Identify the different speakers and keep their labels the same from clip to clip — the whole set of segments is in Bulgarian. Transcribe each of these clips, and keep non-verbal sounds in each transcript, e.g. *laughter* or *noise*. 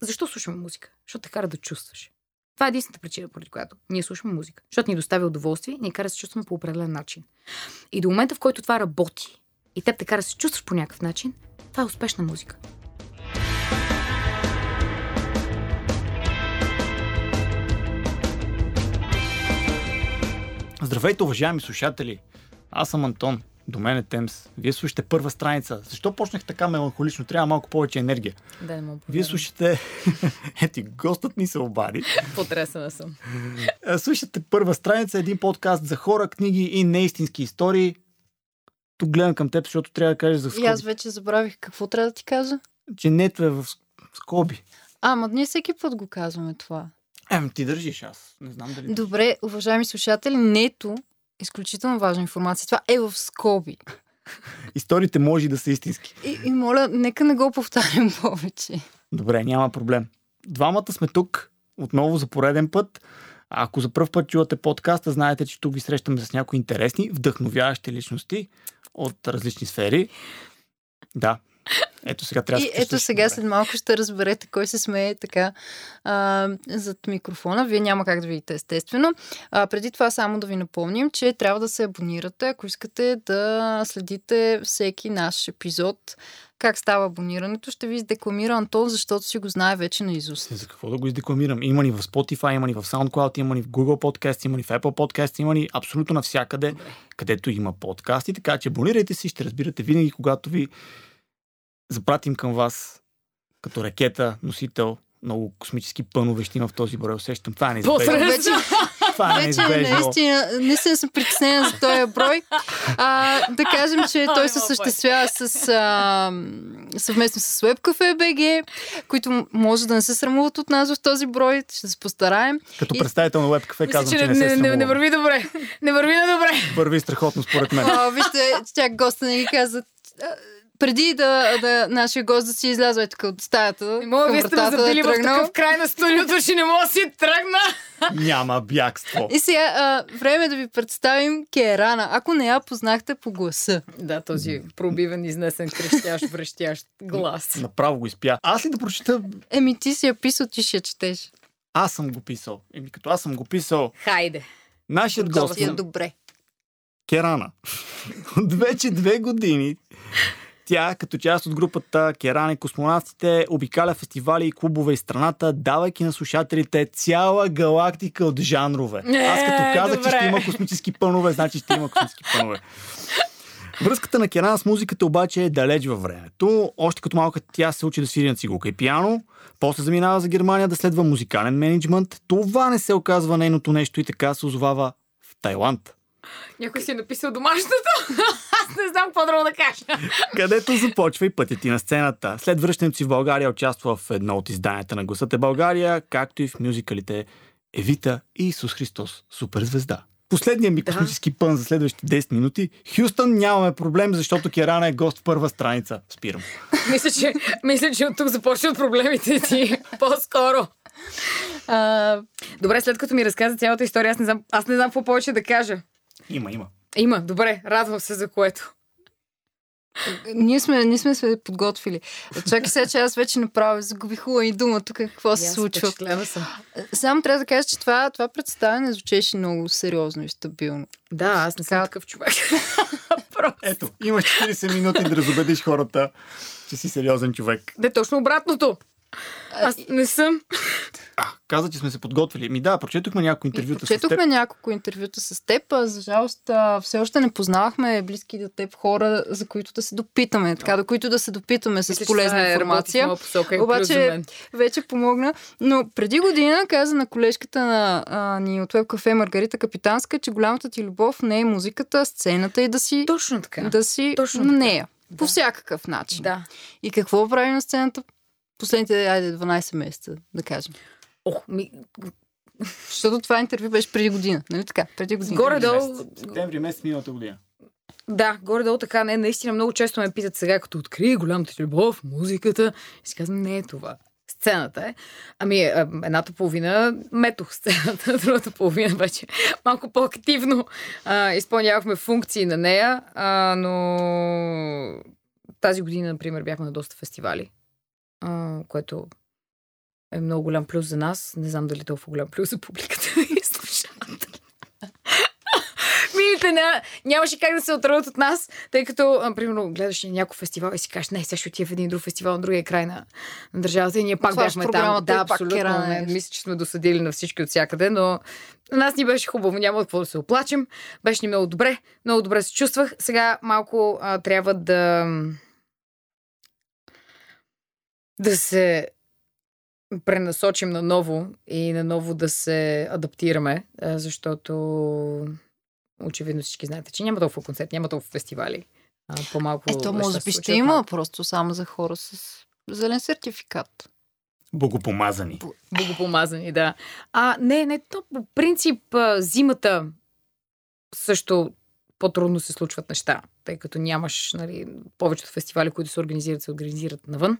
Speaker 1: Защо слушаме музика? Защото те кара да чувстваш. Това е единствената причина, поради която ние слушаме музика. Защото ни доставя удоволствие, ни кара да се чувстваме по определен начин. И до момента, в който това работи и теб те кара да се чувстваш по някакъв начин, това е успешна музика.
Speaker 2: Здравейте, уважаеми слушатели! Аз съм Антон. До мен е Темс. Вие слушате първа страница. Защо почнах така меланхолично? Трябва малко повече енергия.
Speaker 1: Да, не мога
Speaker 2: Вие слушате... *laughs* Ети, гостът ми се обади.
Speaker 1: Потресена съм.
Speaker 2: Слушате първа страница, един подкаст за хора, книги и неистински истории. Тук гледам към теб, защото трябва да кажеш за
Speaker 3: И аз
Speaker 2: скоби.
Speaker 3: вече забравих какво трябва да ти кажа.
Speaker 2: Че нето е в скоби.
Speaker 3: Ама ние всеки път го казваме това.
Speaker 2: Ем, ти държиш аз. Не знам дали...
Speaker 3: Добре, уважаеми слушатели, нето изключително важна информация. Това е в скоби.
Speaker 2: Историите може да са истински.
Speaker 3: И, и моля, нека не го повтарям *laughs* повече.
Speaker 2: Добре, няма проблем. Двамата сме тук, отново за пореден път. А Ако за първ път чувате подкаста, знаете, че тук ви срещаме с някои интересни, вдъхновяващи личности от различни сфери. Да. Ето сега трябва да
Speaker 3: И
Speaker 2: се
Speaker 3: ето сега
Speaker 2: добре.
Speaker 3: след малко ще разберете кой се смее така а, зад микрофона. Вие няма как да видите естествено. А, преди това само да ви напомним, че трябва да се абонирате, ако искате да следите всеки наш епизод. Как става абонирането, ще ви издекламира Антон, защото си го знае вече на изуст.
Speaker 2: За какво да го издекламирам? Има ни в Spotify, има ни в SoundCloud, има ни в Google Podcast, има ни в Apple Podcast, има ни абсолютно навсякъде, където има подкасти. Така че абонирайте си, ще разбирате винаги, когато ви запратим към вас като ракета, носител, много космически пънове ще има в този брой. Усещам. Това е неизбежно.
Speaker 3: Вече,
Speaker 2: Това е неизбежно.
Speaker 3: наистина, наистина съм притеснена за този брой. А, да кажем, че той се осъществява с, а, съвместно с WebCafe BG, които може да не се срамуват от нас в този брой. Ще се постараем.
Speaker 2: Като
Speaker 3: И-
Speaker 2: представител на WebCafe
Speaker 1: Мисля,
Speaker 2: казвам,
Speaker 1: че
Speaker 2: че
Speaker 1: не,
Speaker 2: не, се
Speaker 1: не, не, върви добре. Не върви на добре.
Speaker 2: Върви страхотно според мен.
Speaker 3: А, вижте, тя госта не ги каза. Преди да, да нашия гост да си излязва е тук от стаята,
Speaker 1: Не мога, вие сте ме
Speaker 3: да е
Speaker 1: забили в
Speaker 3: тръгнал.
Speaker 1: такъв край на студиото, *laughs* че не мога да си тръгна.
Speaker 2: Няма бягство.
Speaker 3: И сега, а, време е да ви представим Керана. Ако не я познахте по гласа.
Speaker 1: Да, този пробивен, изнесен, крещящ, връщящ глас.
Speaker 2: Направо го изпя. Аз ли да прочита?
Speaker 3: Еми, ти си я писал, ти ще я четеш.
Speaker 2: Аз съм го писал. Еми, като аз съм го писал,
Speaker 1: Хайде.
Speaker 2: нашият
Speaker 1: Готова
Speaker 2: гост
Speaker 3: е добре.
Speaker 2: Керана. От *laughs* вече две години тя, като част от групата Керана и космонавтите, обикаля фестивали и клубове из страната, давайки на слушателите цяла галактика от жанрове. Аз като казах, че
Speaker 1: добре.
Speaker 2: ще има космически пънове, значи ще има космически пънове. Връзката на Керана с музиката обаче е далеч във времето. Още като малка тя се учи да свири на цигулка и пиано, после заминава за Германия да следва музикален менеджмент. Това не се оказва нейното нещо и така се озовава в Тайланд.
Speaker 1: Някой си е написал домашното. *laughs* Аз не знам какво друго да кажа.
Speaker 2: където започва и пътят ти на сцената. След връщането си в България участва в едно от изданията на Гласът е България, както и в мюзикалите Евита и Исус Христос, суперзвезда. Последният ми
Speaker 1: Да.
Speaker 2: космически пън за следващите 10 минути. Хюстън нямаме проблем, защото Керана е гост в първа страница. Спирам.
Speaker 1: мисля, че, мисля, че от тук започват проблемите ти. *laughs* По-скоро.
Speaker 3: А,
Speaker 1: Добре, след като ми разказа цялата история, аз не знам, аз не знам какво повече да кажа.
Speaker 2: Има, има.
Speaker 1: Има, добре, радвам се за което.
Speaker 3: ние, сме, ние сме се подготвили. Чакай сега, че аз вече направо загубих хубава и дума тук какво се случва.
Speaker 1: съм.
Speaker 3: Само трябва да кажа, че това, това представяне звучеше много сериозно и стабилно.
Speaker 1: Да, аз не съм
Speaker 3: Така.
Speaker 1: такъв човек. *laughs* Просто.
Speaker 2: Ето, имаш 40 минути да разобедиш хората, че си сериозен човек.
Speaker 1: Не, точно обратното. Аз не съм.
Speaker 2: А, каза, че сме се подготвили. Ми да, прочетохме някои интервюта с теб.
Speaker 3: Четохме няколко интервюта с теб, а за жалост а, все още не познавахме близки до теб хора, за които да се допитаме, така, до които да се допитаме с
Speaker 1: Мисля,
Speaker 3: полезна
Speaker 1: е
Speaker 3: информация.
Speaker 1: посока
Speaker 3: Обаче-. Вече помогна. Но преди година каза на колежката на а, ни от Web Cafe Маргарита Капитанска, че голямата ти любов не е музиката, а сцената и да си,
Speaker 1: Точно така.
Speaker 3: да си
Speaker 1: Точно
Speaker 3: на нея. По
Speaker 1: Да.
Speaker 3: всякакъв начин.
Speaker 1: Да.
Speaker 3: И какво прави на сцената? Последните, айде, 12 месеца, да кажем.
Speaker 1: Ох, ми,
Speaker 3: Защото това интервю беше преди година, нали така? Преди година.
Speaker 1: горе-долу,
Speaker 2: Септември месец миналата година.
Speaker 1: да, горе-долу така, не, наистина много често ме питат сега, като открие голямата любов, музиката, и си казвам, не е това. Сцената е. Ами, а, едната половина метох сцената, *laughs* другата половина вече малко по-активно а, изпълнявахме функции на нея, а, но тази година, например, бяхме на доста фестивали, а, което е много голям плюс за нас. Не знам дали толкова голям плюс за публиката и слушателите. Милите на... нямаше как да се отърват от нас, тъй като, а, примерно, гледаш на някой фестивал и си кажеш, не, сега ще отида в един друг фестивал на другия край на, на държавата и ние пак
Speaker 3: Отваряш
Speaker 1: бяхме там. Да,
Speaker 3: пак
Speaker 1: абсолютно. Не, мисля, че сме досъдили на всички от всякъде, но на нас ни беше хубаво, няма какво да се оплачем. Беше ни много добре, много добре се чувствах. Сега малко а, трябва да да се пренасочим наново и наново да се адаптираме, защото очевидно всички знаете, че няма толкова концерт, няма толкова фестивали. По-малко
Speaker 3: Ето, може би ще има просто само за хора с зелен сертификат.
Speaker 2: Богопомазани.
Speaker 1: Богопомазани, да. А, не, не, то по принцип зимата също по-трудно се случват неща, тъй като нямаш, нали, повечето фестивали, които се организират, се организират навън.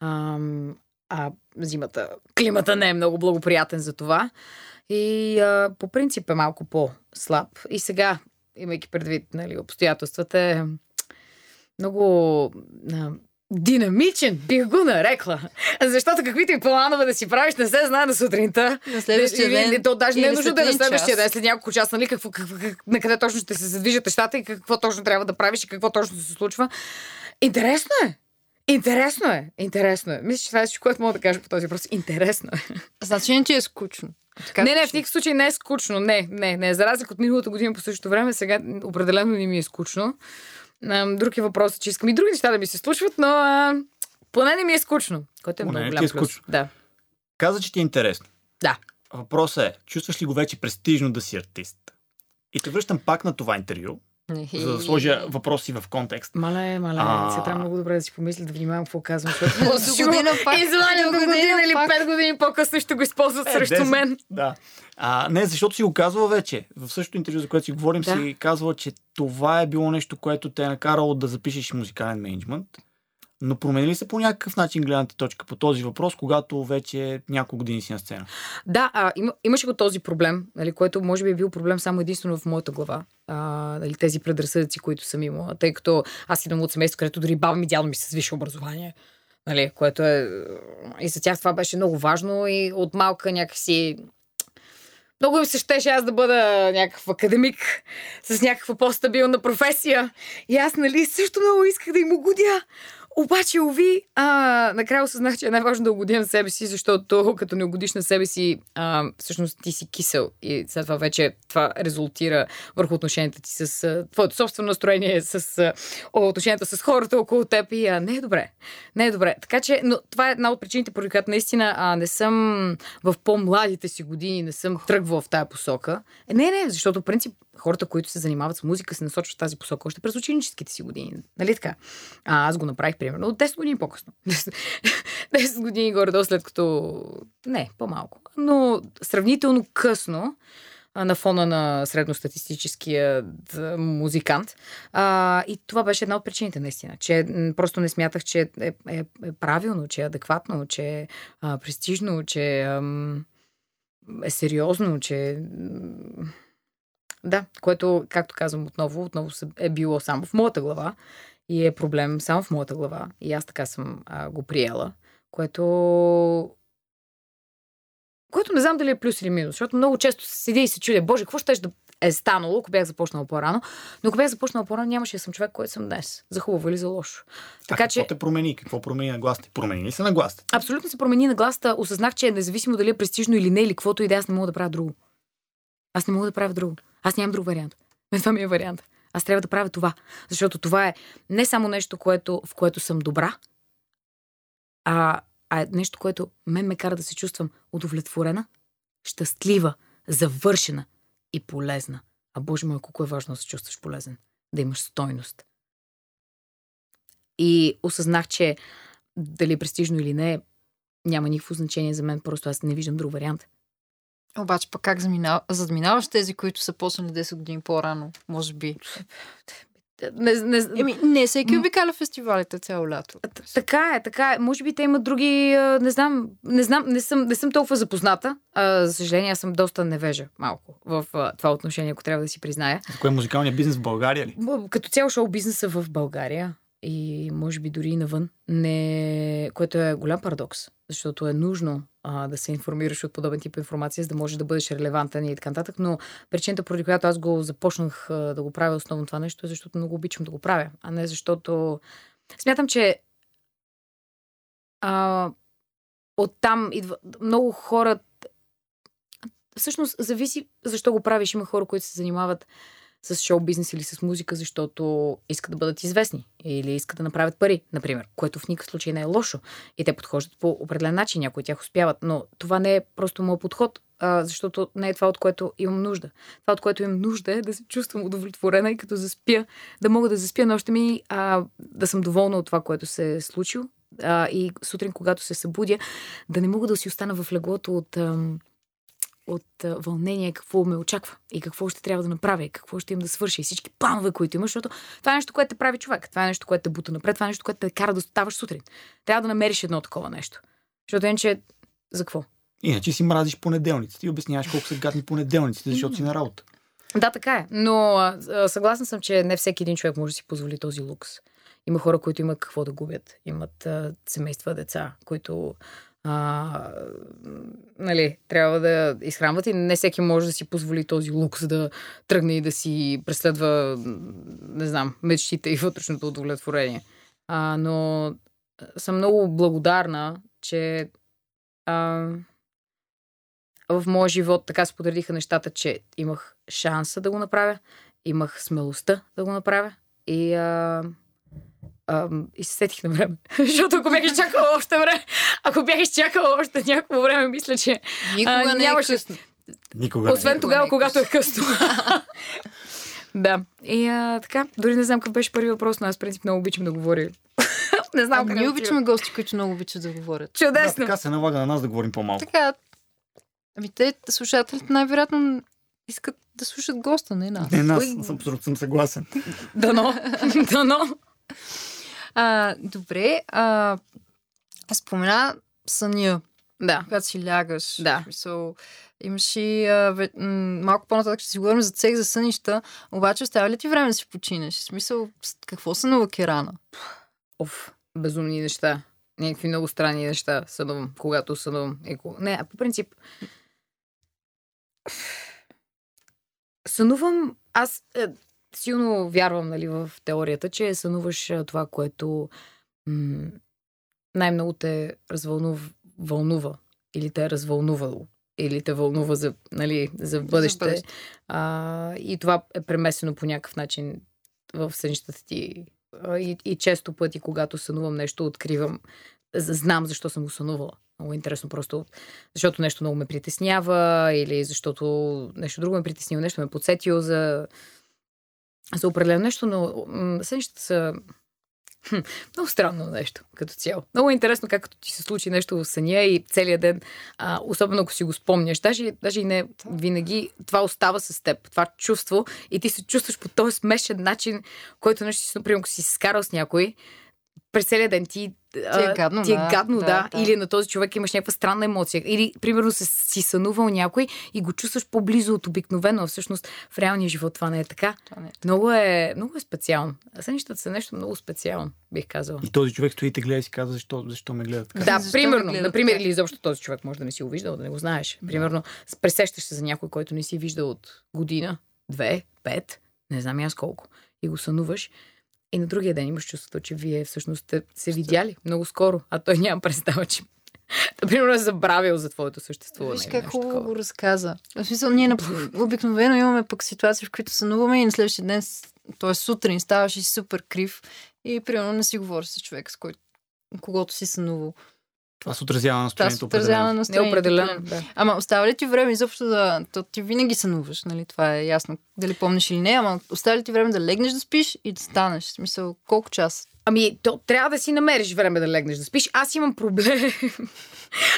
Speaker 1: Ам, а зимата, климата не е много благоприятен за това. И а, по принцип е малко по-слаб. И сега, имайки предвид нали, обстоятелствата, е много а, динамичен, бих го нарекла. Защото каквито и планове да си правиш, не се знае на сутринта.
Speaker 3: На следващия ден.
Speaker 1: или То даже не е нужно да е на следващия ден, след няколко часа, нали, какво, какво, как, на къде точно ще се задвижат нещата и какво точно трябва да правиш и какво точно се случва. Интересно е. Интересно е. Интересно е. Мисля, че това е всичко, което мога да кажа по този въпрос. Интересно е.
Speaker 3: Значи не, че е скучно. Така
Speaker 1: не, не, в никакъв случай не е скучно. Не, не, не. За разлика от миналата година по същото време, сега определено не ми е скучно. Ам, Друг е въпросът, че искам и други неща да ми се случват, но а, поне не ми е скучно. Което е
Speaker 2: Поне
Speaker 1: много
Speaker 2: ти
Speaker 1: голям
Speaker 2: е
Speaker 1: плюс.
Speaker 2: скучно.
Speaker 1: Да.
Speaker 2: Каза, че ти е интересно.
Speaker 1: Да.
Speaker 2: Въпросът е, чувстваш ли го вече престижно да си артист? И те връщам пак на това интервю, за да сложа въпроси в контекст.
Speaker 1: Мале, мале,
Speaker 2: А.
Speaker 1: сега трябва много добре да си помисля, да внимавам какво казвам, защото
Speaker 3: До година пак.
Speaker 1: Извадя до година или пет години по-късно ще го използват
Speaker 2: Е,
Speaker 1: срещу
Speaker 2: 10.
Speaker 1: мен.
Speaker 2: Да. А, не, защото си го казвала вече. В същото интервю, за което си говорим,
Speaker 1: Да.
Speaker 2: си казвала, че това е било нещо, което те е накарало да запишеш музикален менеджмент. Но промени ли се по някакъв начин гледната точка по този въпрос, когато вече няколко години си на сцена?
Speaker 1: Да, а, има, имаше го този проблем, нали, който може би е бил проблем само единствено в моята глава. А, нали, тези предразсъдъци, които съм имала. Тъй като аз идвам от семейство, където дори баба ми дядо ми с висше образование. Нали, което е... И за тях това беше много важно и от малка някакси... Много им се щеше аз да бъда някакъв академик с някаква по-стабилна професия. И аз, нали, също много исках да им угодя. Обаче, уви, а, накрая осъзнах, че е най-важно да угодя на себе си, защото като не угодиш на себе си, а, всъщност ти си кисел и след това вече това резултира върху отношенията ти с а, твоето собствено настроение, с а, отношенията с хората около теб и а, не е добре. Не е добре. Така че, но това е една от причините, поради която наистина а, не съм в по-младите си години, не съм тръгвала в тая посока. Е, не, не, защото принцип хората, които се занимават с музика, се насочват в тази посока още през ученическите си години. Нали така? А аз го направих примерно от 10 години по-късно. *laughs* 10 години горе-долу след като... Не, по-малко. Но сравнително късно на фона на средностатистическия музикант. А, и това беше една от причините, наистина. Че просто не смятах, че е, е, е правилно, че е адекватно, че е престижно, че ам, е сериозно, че... Да, което, както казвам отново, отново е било само в моята глава и е проблем само в моята глава. И аз така съм а, го приела, което което не знам дали е плюс или минус, защото много често се седя и се чудя, боже, какво ще да е станало, ако бях започнала по-рано. Но ако бях започнала по-рано, нямаше да съм човек, който съм днес. За хубаво или за лошо. Така
Speaker 2: а
Speaker 1: че,
Speaker 2: какво те промени? Какво промени на гласите? Промени се на гласите?
Speaker 1: абсолютно се промени на гласта. Осъзнах, че независимо дали е престижно или не, или каквото и да е, аз не мога да правя друго. Аз не мога да правя друго. Аз нямам друг вариант. Не, *laughs* това ми е вариант. Аз трябва да правя това. Защото това е не само нещо, което, в което съм добра, а, а е нещо, което мен ме кара да се чувствам удовлетворена, щастлива, завършена и полезна. А Боже мой, колко е важно да се чувстваш полезен. Да имаш стойност. И осъзнах, че дали е престижно или не, няма никакво значение за мен, просто аз не виждам друг вариант.
Speaker 3: Обаче пък как заминав... задминаваш тези, които са почнали 10 години по-рано, може би?
Speaker 1: Не, не,
Speaker 3: Еми, не всеки обикаля фестивалите цяло лято.
Speaker 1: Така е, така е. Може би те имат други, а, не знам, не знам, не съм, не съм толкова запозната. А, за съжаление, аз съм доста невежа малко в а, това отношение, ако трябва да си призная.
Speaker 2: За кой е музикалният бизнес в България ли?
Speaker 1: Като цяло шоу бизнеса в България и може би дори и навън, не... което е голям парадокс, защото е нужно а, да се информираш от подобен тип информация, за да можеш да бъдеш релевантен и така нататък, но причината, поради която аз го започнах а, да го правя основно това нещо, е защото много обичам да го правя, а не защото смятам, че а, оттам идва много хора всъщност зависи защо го правиш. Има хора, които се занимават с шоу-бизнес или с музика, защото искат да бъдат известни или искат да направят пари, например, което в никакъв случай не е лошо. И те подхождат по определен начин, някои от тях успяват, но това не е просто моят подход, защото не е това, от което имам нужда. Това, от което имам нужда е да се чувствам удовлетворена и като заспя, да мога да заспя нощта ми, а, да съм доволна от това, което се е случило. А, и сутрин, когато се събудя, да не мога да си остана в леглото от. Ам, от вълнение какво ме очаква и какво ще трябва да направя и какво ще им да свърши и всички планове, които имаш, защото това е нещо, което те прави човек. Това е нещо, което те бута напред, това е нещо, което те кара да ставаш сутрин. Трябва да намериш едно такова нещо. Защото иначе за какво?
Speaker 2: Иначе си мразиш понеделниците и обясняваш колко са гадни понеделниците, защото си на работа.
Speaker 1: Да, така е. Но а, съгласна съм, че не всеки един човек може да си позволи този лукс. Има хора, които имат какво да губят. Имат а, семейства, деца, които а, нали, трябва да изхранват и не всеки може да си позволи този лукс да тръгне и да си преследва, не знам, мечтите и вътрешното удовлетворение. А, но съм много благодарна, че а, в моя живот така се подредиха нещата, че имах шанса да го направя, имах смелостта да го направя и а, Ам, и се сетих на време. *laughs* Защото ако бях изчакала още време, ако бях изчакала още някакво време, мисля, че
Speaker 3: Никога
Speaker 1: а,
Speaker 3: не
Speaker 1: нямаше...
Speaker 3: е късно.
Speaker 2: Никога.
Speaker 1: Освен
Speaker 3: Никога
Speaker 1: тогава,
Speaker 3: не е
Speaker 1: когато е късно. *laughs* да. И а, така, дори не знам какъв беше първи въпрос, но аз в принцип много обичам да говоря. *laughs* не знам как
Speaker 3: ние
Speaker 1: да
Speaker 3: обичаме гости, които много обичат да говорят.
Speaker 2: Да,
Speaker 1: Чудесно.
Speaker 2: така се налага на нас да говорим по-малко.
Speaker 3: Така, ами те, слушателите най-вероятно искат да слушат госта, не нас.
Speaker 2: Не, нас,
Speaker 3: Кой-
Speaker 2: съм, съм съгласен.
Speaker 1: Дано. Дано.
Speaker 3: А, добре, а, спомена съня,
Speaker 1: Да.
Speaker 3: когато си лягаш.
Speaker 1: Да.
Speaker 3: Смисъл, имаш и а, ве, м- малко по-нататък ще си говорим за цех за сънища, обаче остава ли ти време да си починеш? В смисъл, какво сънува Керана?
Speaker 1: Оф, безумни неща. Някакви много странни неща сънувам, когато сънувам. И ко- Не, а по принцип... Сънувам... Аз е, силно вярвам нали, в теорията, че сънуваш е, това, което м- най-много те развълнува, вълнува. Или те е развълнувало. Или те вълнува за, нали, за бъдеще.
Speaker 3: бъдеще.
Speaker 1: А, и това е премесено по някакъв начин в сънищата ти. А, И, и често пъти, когато сънувам нещо, откривам, знам защо съм го сънувала. Много интересно просто, защото нещо много ме притеснява или защото нещо друго ме притеснило, нещо ме е подсетило за, за определено нещо, но м, сънищата са хм, много странно нещо като цяло. Много е интересно как като ти се случи нещо в съня и целият ден, а, особено ако си го спомняш, даже, даже и не винаги това остава с теб, това чувство и ти се чувстваш по този смешен начин, който нещо си, например, ако си скарал с някой, през целия ден ти,
Speaker 3: Ти е гадно,
Speaker 1: ти е
Speaker 3: да,
Speaker 1: гадно да,
Speaker 3: да, да.
Speaker 1: Или на този човек имаш някаква странна емоция. Или, примерно, се, си сънувал някой и го чувстваш по-близо от обикновено, а всъщност в реалния живот това не е така.
Speaker 3: Това не е.
Speaker 1: Много е, много е специално. Сънищата са нещо много специално, бих казала.
Speaker 2: И този човек стои и те гледа и си казва, защо, защо ме гледа така.
Speaker 1: Да,
Speaker 3: Защо
Speaker 1: примерно,
Speaker 3: ме гледат
Speaker 1: например,
Speaker 3: така?
Speaker 1: или изобщо този човек може да не си го виждал, да не го знаеш. Примерно, с- пресещаш се за някой, който не си виждал от година, две, пет, не знам аз колко, и го сънуваш. И на другия ден имаш чувството, че вие всъщност сте се видяли много скоро, а той няма представа, че *laughs* Примерно е забравил за твоето съществуване.
Speaker 3: Виж как хубаво
Speaker 1: такова.
Speaker 3: го разказа. В смисъл, ние нап- *laughs* обикновено имаме пък ситуации, в които сънуваме и на следващия ден, т.е. сутрин, ставаш и супер крив и примерно не си говориш с човек, с който когото си сънувал.
Speaker 2: Това се отразява на
Speaker 3: Това се
Speaker 2: настроението.
Speaker 3: отразява на
Speaker 2: определено.
Speaker 3: настроението. Определено.
Speaker 1: Да.
Speaker 3: Ама остава ли ти време изобщо да... То ти винаги сънуваш, нали? Това е ясно. Дали помниш или не, ама остава ли ти време да легнеш да спиш и да станеш? В смисъл, колко час?
Speaker 1: Ами, то трябва да си намериш време да легнеш да спиш. Аз имам проблем. *laughs*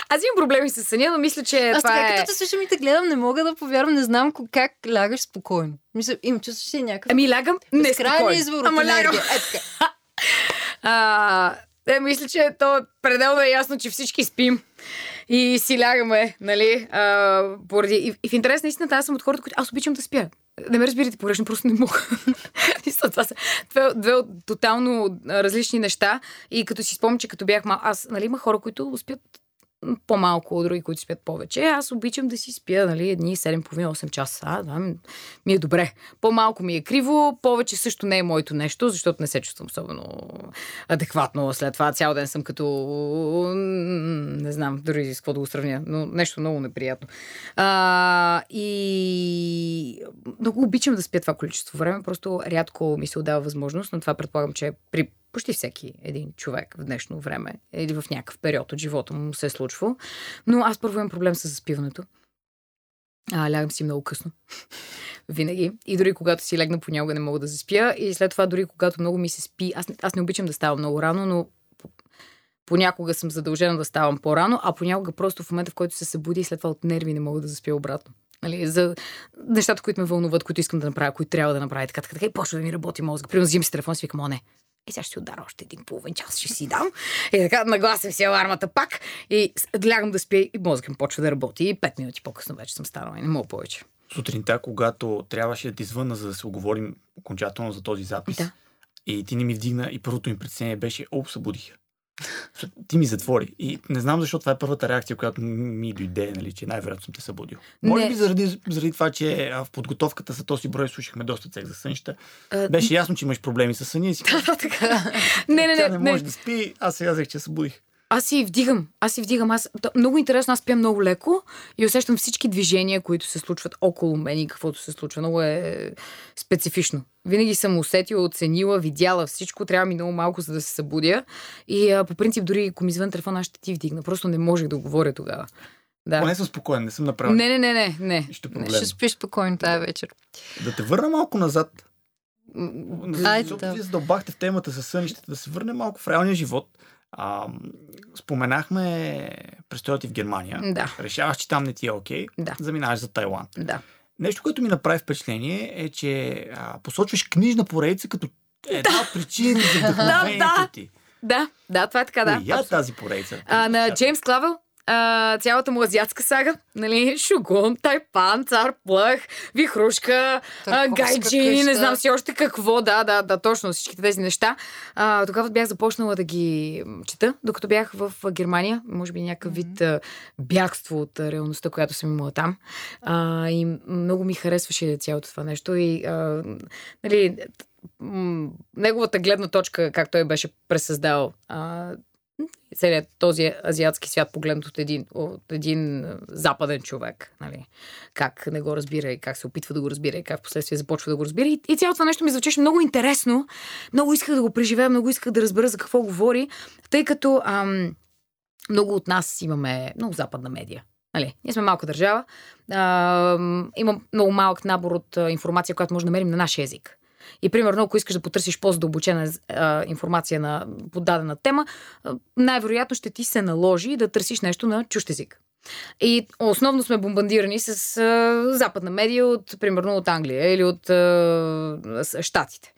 Speaker 1: Аз имам проблеми с съня, но мисля, че
Speaker 3: Аз
Speaker 1: това
Speaker 3: така,
Speaker 1: е...
Speaker 3: като те слушам и те гледам, не мога да повярвам, не знам как лягаш спокойно. Мисля, им чувстваш си някакъв
Speaker 1: Ами лягам
Speaker 3: безкрайен
Speaker 1: неспокойно.
Speaker 3: извор от
Speaker 1: Ама лягам.
Speaker 3: енергия. Е, така. *laughs*
Speaker 1: А, е, мисля, че то пределно е ясно, че всички спим. и си лягаме, нали? А, поради... и, и в интерес на истината, аз съм от хората, които аз обичам да спя. Не ме разбирате погрешно, просто не мога. *laughs* Това са две, две от тотално различни неща. И като си спомням, че като бях мал... Аз, нали, има хора, които спят по-малко от други, които спят повече. Аз обичам да си спя, нали, едни 7,5-8 часа. А, да, ми е добре. По-малко ми е криво, повече също не е моето нещо, защото не се чувствам особено адекватно. След това цял ден съм като... Не знам дори с какво да го сравня, но нещо много неприятно. А, и много обичам да спя това количество време, просто рядко ми се отдава възможност, но това предполагам, че при почти всеки един човек в днешно време или в някакъв период от живота му се е случвало. Но аз първо имам проблем с заспиването. А, лягам си много късно. *laughs* Винаги. И дори когато си легна, понякога не мога да заспя. И след това, дори когато много ми се спи, аз, аз не обичам да ставам много рано, но понякога съм задължена да ставам по-рано, а понякога просто в момента, в който се събуди и след това от нерви не мога да заспя обратно. Нали, за нещата, които ме вълнуват, които искам да направя, които трябва да направя, така, така, така и почва да ми работи мозък. Примерно, взимам си телефон и си викам, о, не, и сега ще удара още един половин час, ще си дам. И така нагласям си алармата пак и лягам да спя и мозъкът ми почва да работи. И пет минути по-късно вече съм станала и не мога повече.
Speaker 2: Сутринта, когато трябваше да ти звънна, за да се оговорим окончателно за този запис,
Speaker 1: да.
Speaker 2: и ти не ми вдигна и първото ми притеснение беше, оп, събудиха. Ти ми затвори. И не знам защо това е първата реакция, която ми дойде, нали, че най-вероятно съм те събудил. Не. Може би заради, заради това, че в подготовката за този брой слушахме доста цех за сънища. А, Беше ясно, че имаш проблеми с съня и си *laughs*
Speaker 1: Да, така. не, не, не.
Speaker 2: не може да спи, аз сега взех, че събудих.
Speaker 1: Аз си вдигам. Аз си вдигам. Аз... Много интересно, аз спя много леко и усещам всички движения, които се случват около мен и каквото се случва. Много е специфично. Винаги съм усетила, оценила, видяла всичко. Трябва ми много малко, за да се събудя. И а, по принцип, дори ако ми звън телефон, аз ще ти вдигна. Просто не можех да говоря тогава. Да.
Speaker 2: Поне съм спокоен, не съм направил.
Speaker 1: Не, не, не, не. не.
Speaker 2: Ще,
Speaker 3: не, ще спиш спокойно тази вечер.
Speaker 2: Да те върна малко назад.
Speaker 3: Айде, да.
Speaker 2: Вие задълбахте в темата с сънищата, да се върне малко в реалния живот. А, споменахме престоят ти в Германия.
Speaker 1: Да.
Speaker 2: Решаваш, че там не ти е окей.
Speaker 1: Да.
Speaker 2: Заминаваш за Тайланд.
Speaker 1: Да.
Speaker 2: Нещо, което ми направи впечатление е, че а, посочваш книжна поредица като една да. причина за вдъхновението
Speaker 1: да, да.
Speaker 2: ти.
Speaker 1: Да, да, това е така, да.
Speaker 2: Коя е тази поредица?
Speaker 1: А, на Джеймс Клавел, а, цялата му азиатска сага, нали, Шугун, Тайпан, Цар Плъх, Вихрушка, а, Гайджи, не знам си още какво, да, да, да, точно всичките тези неща. А, тогава бях започнала да ги чета, докато бях в Германия, може би някакъв вид а, бягство от реалността, която съм имала там. А, и много ми харесваше цялото това нещо. И а, нали, неговата гледна точка, как той беше пресъздал а, целият този азиатски свят погледнат от един, от един западен човек. Нали? Как не го разбира и как се опитва да го разбира и как в последствие започва да го разбира. И, и цялото нещо ми звучеше много интересно. Много исках да го преживея, много исках да разбера за какво говори, тъй като ам, много от нас имаме много западна медия. Нали, ние сме малка държава. А, има много малък набор от информация, която може да намерим на нашия език. И примерно, ако искаш да потърсиш по-задълбочена информация на подадена тема, най-вероятно ще ти се наложи да търсиш нещо на чужд език. И основно сме бомбандирани с а, западна медия, от, примерно от Англия или от а, Штатите.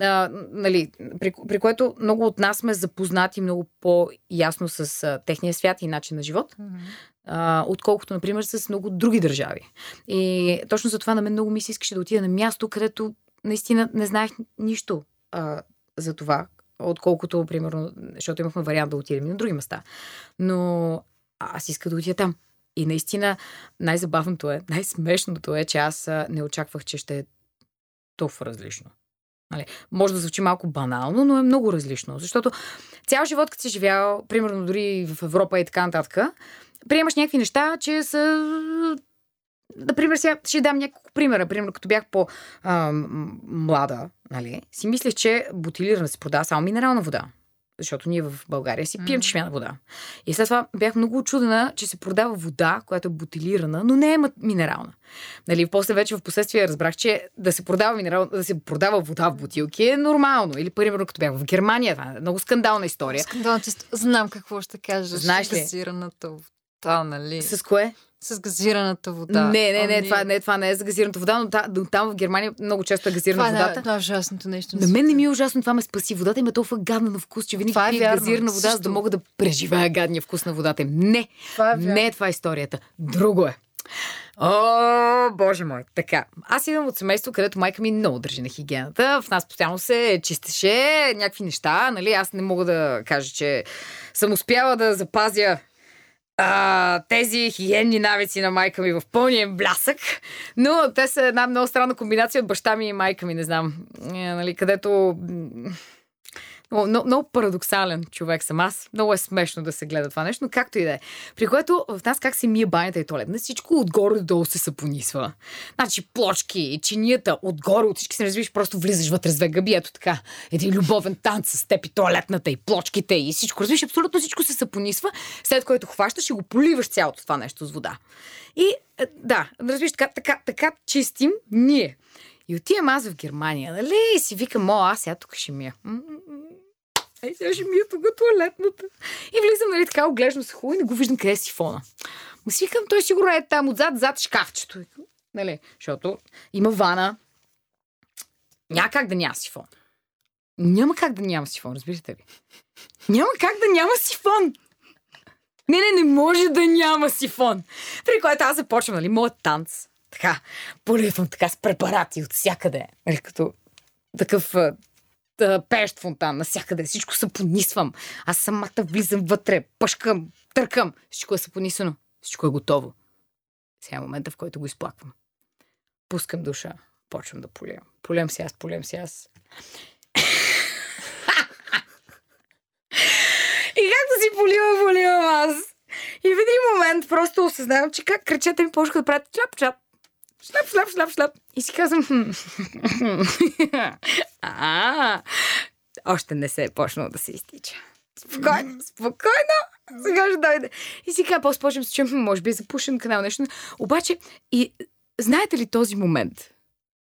Speaker 1: А, нали, при, при което много от нас сме запознати много по-ясно с а, техния свят и начин на живот, mm-hmm. а, отколкото, например, с много други държави. И точно за това на мен много ми се искаше да отида на място, където наистина не знаех нищо а, за това, отколкото, примерно, защото имахме вариант да отидем на други места. Но аз иска да отида там. И наистина най-забавното е, най-смешното е, че аз не очаквах, че ще е толкова различно. Нали? Може да звучи малко банално, но е много различно. Защото цял живот, като си живял, примерно дори в Европа и така нататък, приемаш някакви неща, че са Например, сега ще дам няколко примера. Примерно, като бях по-млада, нали, си мислех, че бутилирана се продава само минерална вода. Защото ние в България си пием чешмяна вода. И след това бях много очудена, че се продава вода, която е бутилирана, но не е минерална. Нали, после вече в последствие разбрах, че да се продава минерал, да се продава вода в бутилки е нормално. Или, примерно, като бях в Германия, това е много скандална история.
Speaker 3: Скандална Знам какво ще кажеш.
Speaker 1: Знаеш ли?
Speaker 3: А, нали?
Speaker 1: С кое?
Speaker 3: С газираната вода.
Speaker 1: Не, не, не,
Speaker 3: Ами,
Speaker 1: това, не, това не е за газираната вода, но, та, но там в Германия много често е газирана
Speaker 3: Това е
Speaker 1: водата.
Speaker 3: най- най-ужасното нещо.
Speaker 1: На мен не ми е ужасно, това ме спаси. Водата има толкова гадна на вкус, че винаги
Speaker 3: Това е
Speaker 1: газирана вода, за да мога да преживея гадния вкус на водата им. Не,
Speaker 3: Това е вярно.
Speaker 1: не е това историята. Друго е. О, боже мой. Така, аз идвам от семейство, където майка ми много държи на хигиената. В нас постоянно се чистеше някакви неща. Нали? Аз не мога да кажа, че съм успяла да запазя а, тези хигиенни навици на майка ми в пълния блясък, но те са една много странна комбинация. От баща ми и майка ми, не знам, е, нали, където много, много, парадоксален човек съм аз. Много е смешно да се гледа това нещо, но както и да е. При което в нас как се мие банята и туалетна, всичко отгоре до долу се сапонисва. Значи плочки, чинията, отгоре от всички се развиш, просто влизаш вътре с две гъби, ето така. Един любовен танц с теб и туалетната и плочките и всичко. Развиш, абсолютно всичко се сапонисва, след което хващаш и го поливаш цялото това нещо с вода. И е, да, разбираш, така, така, така чистим ние. И отивам аз в Германия, нали? И си викам, о, аз сега тук ще мия. Ей, сега ще мия тук туалетната. И влизам, нали, така, оглеждам се хубаво и не го виждам къде е сифона. Ма си викам, той сигурно е там отзад, зад шкафчето. Нали, защото има вана. Няма как да няма сифон. Няма как да няма сифон, разбирате ли? Няма как да няма сифон. Не, не, не може да няма сифон. При което аз започвам, нали, моят танц. Така, поливам така с препарати от всякъде. Нали, като такъв пеещ фонтан навсякъде. Всичко се понисвам. Аз самата влизам вътре, пъшкам, търкам. Всичко е съпонисано. Всичко е готово. Сега е момента, в който го изплаквам. Пускам душа. Почвам да полям. Полям си аз, полям си аз. *laughs* И както си поливам, поливам аз. И в един момент просто осъзнавам, че как кръчета ми почнаха да правят чап, чап. Шляп, шляп, шляп, шляп. И си казвам, «Хм, *laughs* а, още не се е почнало да се изтича. Спокойно, спокойно. Сега ще дойде. И си казвам, после почвам се чуем, «Хм, може би е запушен канал, нещо. Обаче, и знаете ли този момент,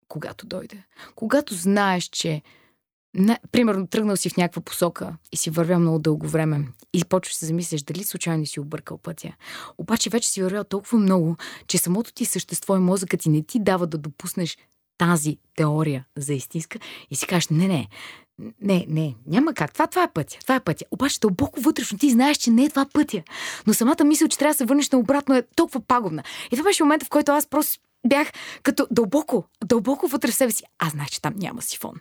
Speaker 1: когато дойде? Когато знаеш, че не, примерно, тръгнал си в някаква посока и си вървял много дълго време и почваш да се замисляш дали случайно си объркал пътя. Обаче вече си вървял толкова много, че самото ти същество и мозъкът ти не ти дава да допуснеш тази теория за истинска и си кажеш, не, не, не, не, няма как. Това, това е пътя. Това е пътя. Обаче дълбоко вътрешно ти знаеш, че не е това пътя. Но самата мисъл, че трябва да се върнеш на обратно е толкова пагубна. И това беше момента, в който аз просто бях като дълбоко, дълбоко вътре в себе си. Аз знаех, че там няма сифон.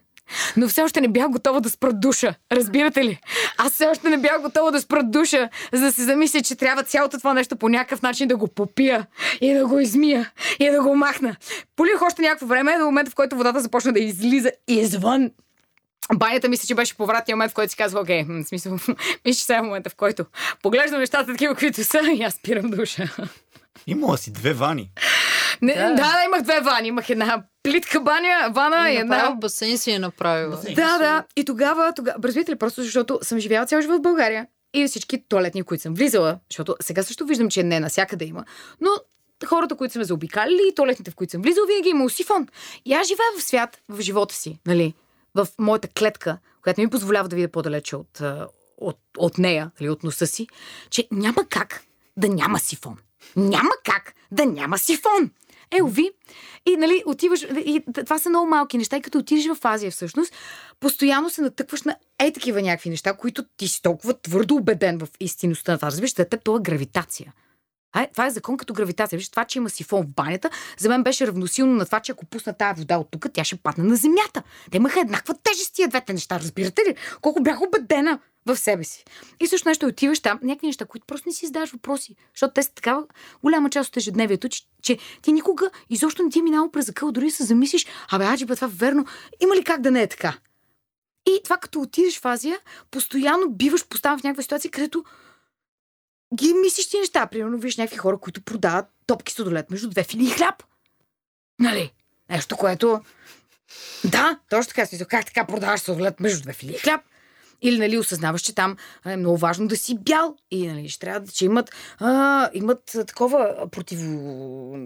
Speaker 1: Но все още не бях готова да спра душа. Разбирате ли? Аз все още не бях готова да спра душа, за да се замисля, че трябва цялото това нещо по някакъв начин да го попия и да го измия и да го махна. Полих още някакво време до момента, в който водата започна да излиза извън Банята мисля, че беше повратния момент, в който си казвах, окей, в смисъл, *laughs* мисля, че сега е момента, в който поглеждам нещата такива, каквито са и аз спирам душа.
Speaker 2: Имала си две вани.
Speaker 1: Не,
Speaker 3: Да.
Speaker 1: да. да, имах две вани. Имах една плитка баня, вана и една...
Speaker 3: Направо басейн си е направила.
Speaker 2: Басейн.
Speaker 1: Да, да. И тогава, тогава, разбирате ли, просто защото съм живяла цял живот в България и всички туалетни, които съм влизала, защото сега също виждам, че не насякъде има, но хората, които сме заобикалили и туалетните, в които съм влизала, винаги имало сифон. И аз живея в свят, в живота си, нали, в моята клетка, която не ми позволява да видя по-далече от, от, от нея, нали, от носа си, че няма как да няма сифон. Няма как да няма сифон. Е, ови. И, нали, отиваш, и това са много малки неща, и като отидеш в Азия всъщност, постоянно се натъкваш на е такива някакви неща, които ти си толкова твърдо убеден в истинността на това. Разбираш, теб това е гравитация. А, е, това е закон като гравитация. Виж, това, че има сифон в банята, за мен беше равносилно на това, че ако пусна тази вода от тук, тя ще падне на земята. Те имаха еднаква тежест тия двете неща, разбирате ли? Колко бях убедена в себе си. И също нещо отиваш там, някакви неща, които просто не си задаваш въпроси. Защото те са такава голяма част от ежедневието, че, че ти никога изобщо не ти е минало през акъл, дори се замислиш, абе, аджи, бе, това верно, има ли как да не е така? И това като отидеш в Азия, постоянно биваш поставен в някаква ситуация, където ги мислиш ти неща. Примерно, виж някакви хора, които продават топки сладолет между две фили и хляб. Нали? Нещо, което... Да, точно така. Смисъл, как така продаваш сладолет между две фили и хляб? Или нали, осъзнаваш, че там е много важно да си бял. И нали, ще трябва да, че имат, а, имат такова противо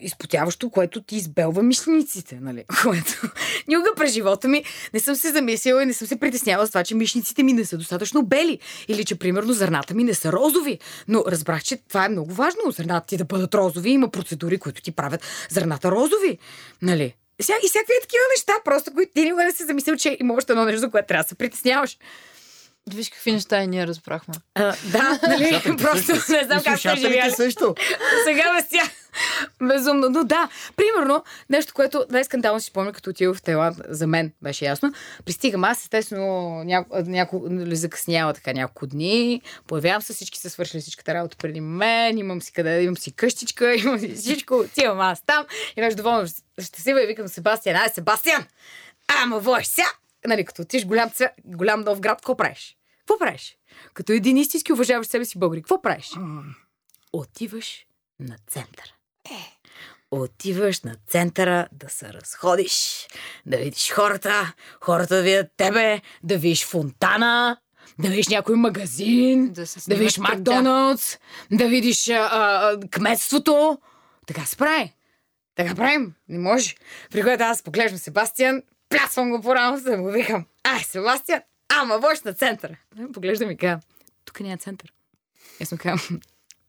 Speaker 1: изпотяващо, което ти избелва мишниците. Нали? *laughs* Което никога през живота ми не съм се замислила и не съм се притеснявала с това, че мишниците ми не са достатъчно бели. Или че, примерно, зърната ми не са розови. Но разбрах, че това е много важно. Зърната ти да бъдат розови. Има процедури, които ти правят зърната розови. Нали? И всякакви такива неща, просто които ти никога не си замислил, че има още едно нещо, за което трябва да се притесняваш.
Speaker 3: Виж какви неща и ние разбрахме.
Speaker 1: А, да, нали? Просто не знам как сте живяли.
Speaker 2: също.
Speaker 1: Сега без тях. Безумно. Но да, примерно, нещо, което най-скандално си спомня, като отива в Тайланд, за мен беше ясно. Пристигам аз, естествено, няко, няко, нали, закъснява така няколко дни. Появявам се, всички са свършили всичката работа преди мен, имам си къде, имам си къщичка, *laughs* имам си всичко, отивам аз там. И беше доволно щастлива и викам Себастиан, ай, Себастиан! Ама вой, сега! Нали, като отиш голям, голям нов град, какво правиш? Какво правиш? Като един истински уважаващ себе си българи, какво правиш? Отиваш на център. Е. Отиваш на центъра да се разходиш, да видиш хората, хората да видят тебе, да видиш фонтана, да видиш някой магазин, да, да видиш Макдоналдс, да видиш а, а, кметството. Така се прави. Така правим. Не може. При което аз поглеждам Себастиан, плясвам го по рамото, да му викам. Ай, Себастиан, ама вож на център. Поглеждам и казвам, тук няма център. Аз му казвам,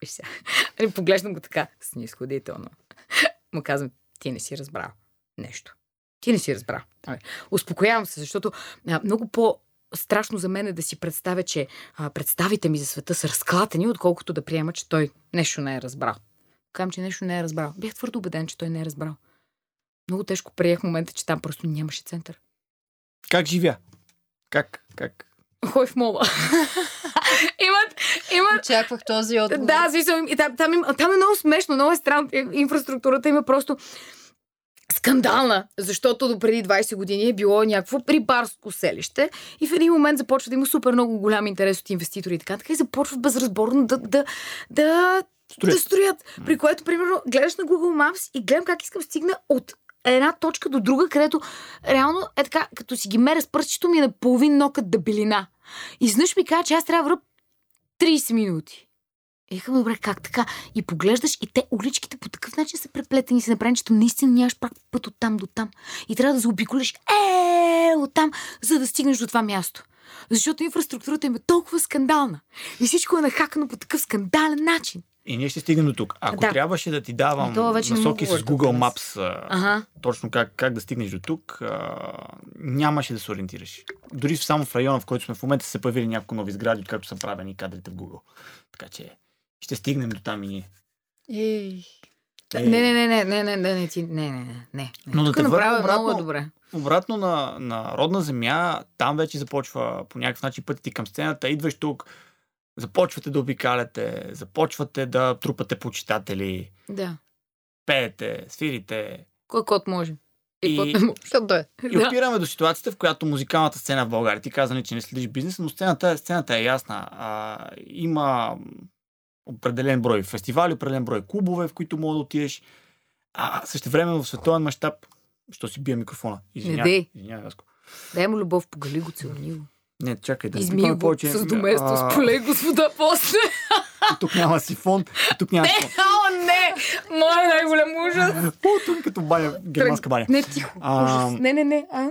Speaker 1: виж сега. *laughs* Нали, поглеждам го така, снисходително. *laughs* Му казвам, ти не си разбрал нещо. Ти не си разбрал. Успокоявам се, защото а, много по страшно за мен е да си представя, че а, представите ми за света са разклатени, отколкото да приема, че той нещо не е разбрал. Казвам, че нещо не е разбрал. Бях твърдо убеден, че той не е разбрал. Много тежко приех момента, че там просто нямаше център.
Speaker 2: Как живя? Как? Как?
Speaker 1: Хой в мола. *laughs* *laughs* имат, имат...
Speaker 3: Очаквах този отговор.
Speaker 1: Да, смисъл, там, там, там е много смешно, много е странно. Инфраструктурата има просто скандална, защото до преди 20 години е било някакво рибарско селище и в един момент започва да има супер много голям интерес от инвеститори и така, така и започват безразборно да, да, да, строят. да строят. При което, примерно, гледаш на Google Maps и гледам как искам стигна от една точка до друга, където реално е така, като си ги меря с пръстчето ми е на половин нокът дебелина. И изнъж ми каза, че аз трябва да 30 минути. И добре, как така? И поглеждаш и те уличките по такъв начин са преплетени и се направени, че наистина нямаш път от там до там. И трябва да заобиколиш е от там, за да стигнеш до това място. Защото инфраструктурата им е толкова скандална. И всичко е нахакано по такъв скандален начин.
Speaker 2: И ние ще стигнем до тук. Ако да. трябваше да ти давам насоки с Google Maps, ага. точно как, как да стигнеш до тук, а, нямаше да се ориентираш. Дори само в района, в който сме в момента, са появили някои нови сгради, откакто са правени кадрите в Google. Така че ще стигнем до там и ние.
Speaker 3: Ей.
Speaker 1: Е... Не, не, не, не, не, не, не, не, ти, не, не, не, не.
Speaker 2: Но да те обратно, много добре. обратно на, на родна земя, там вече започва по някакъв начин пътя ти към сцената, идваш тук, започвате да обикаляте, започвате да трупате почитатели.
Speaker 1: Да.
Speaker 2: Пеете, свирите.
Speaker 1: Кой кот може?
Speaker 2: И, и,
Speaker 3: е. *laughs*
Speaker 2: и опираме до ситуацията, в която музикалната сцена в България, ти каза, че не следиш бизнес, но сцената, сцената е ясна. А, има определен брой фестивали, определен брой клубове, в които мога да отидеш. А също време в световен мащаб, що си бия микрофона?
Speaker 1: Извинявай. Извинявай, Дай му любов, погали го, целуни го.
Speaker 2: Не, чакай да
Speaker 1: Измий го повече. с доместо, а... с вода после.
Speaker 2: И тук няма сифон, тук няма сифон.
Speaker 1: Не, о, не! Моя най-голям ужас.
Speaker 2: По-тук като баня, германска баня.
Speaker 1: Не, тихо. А... Ужас. Не, не, не. А,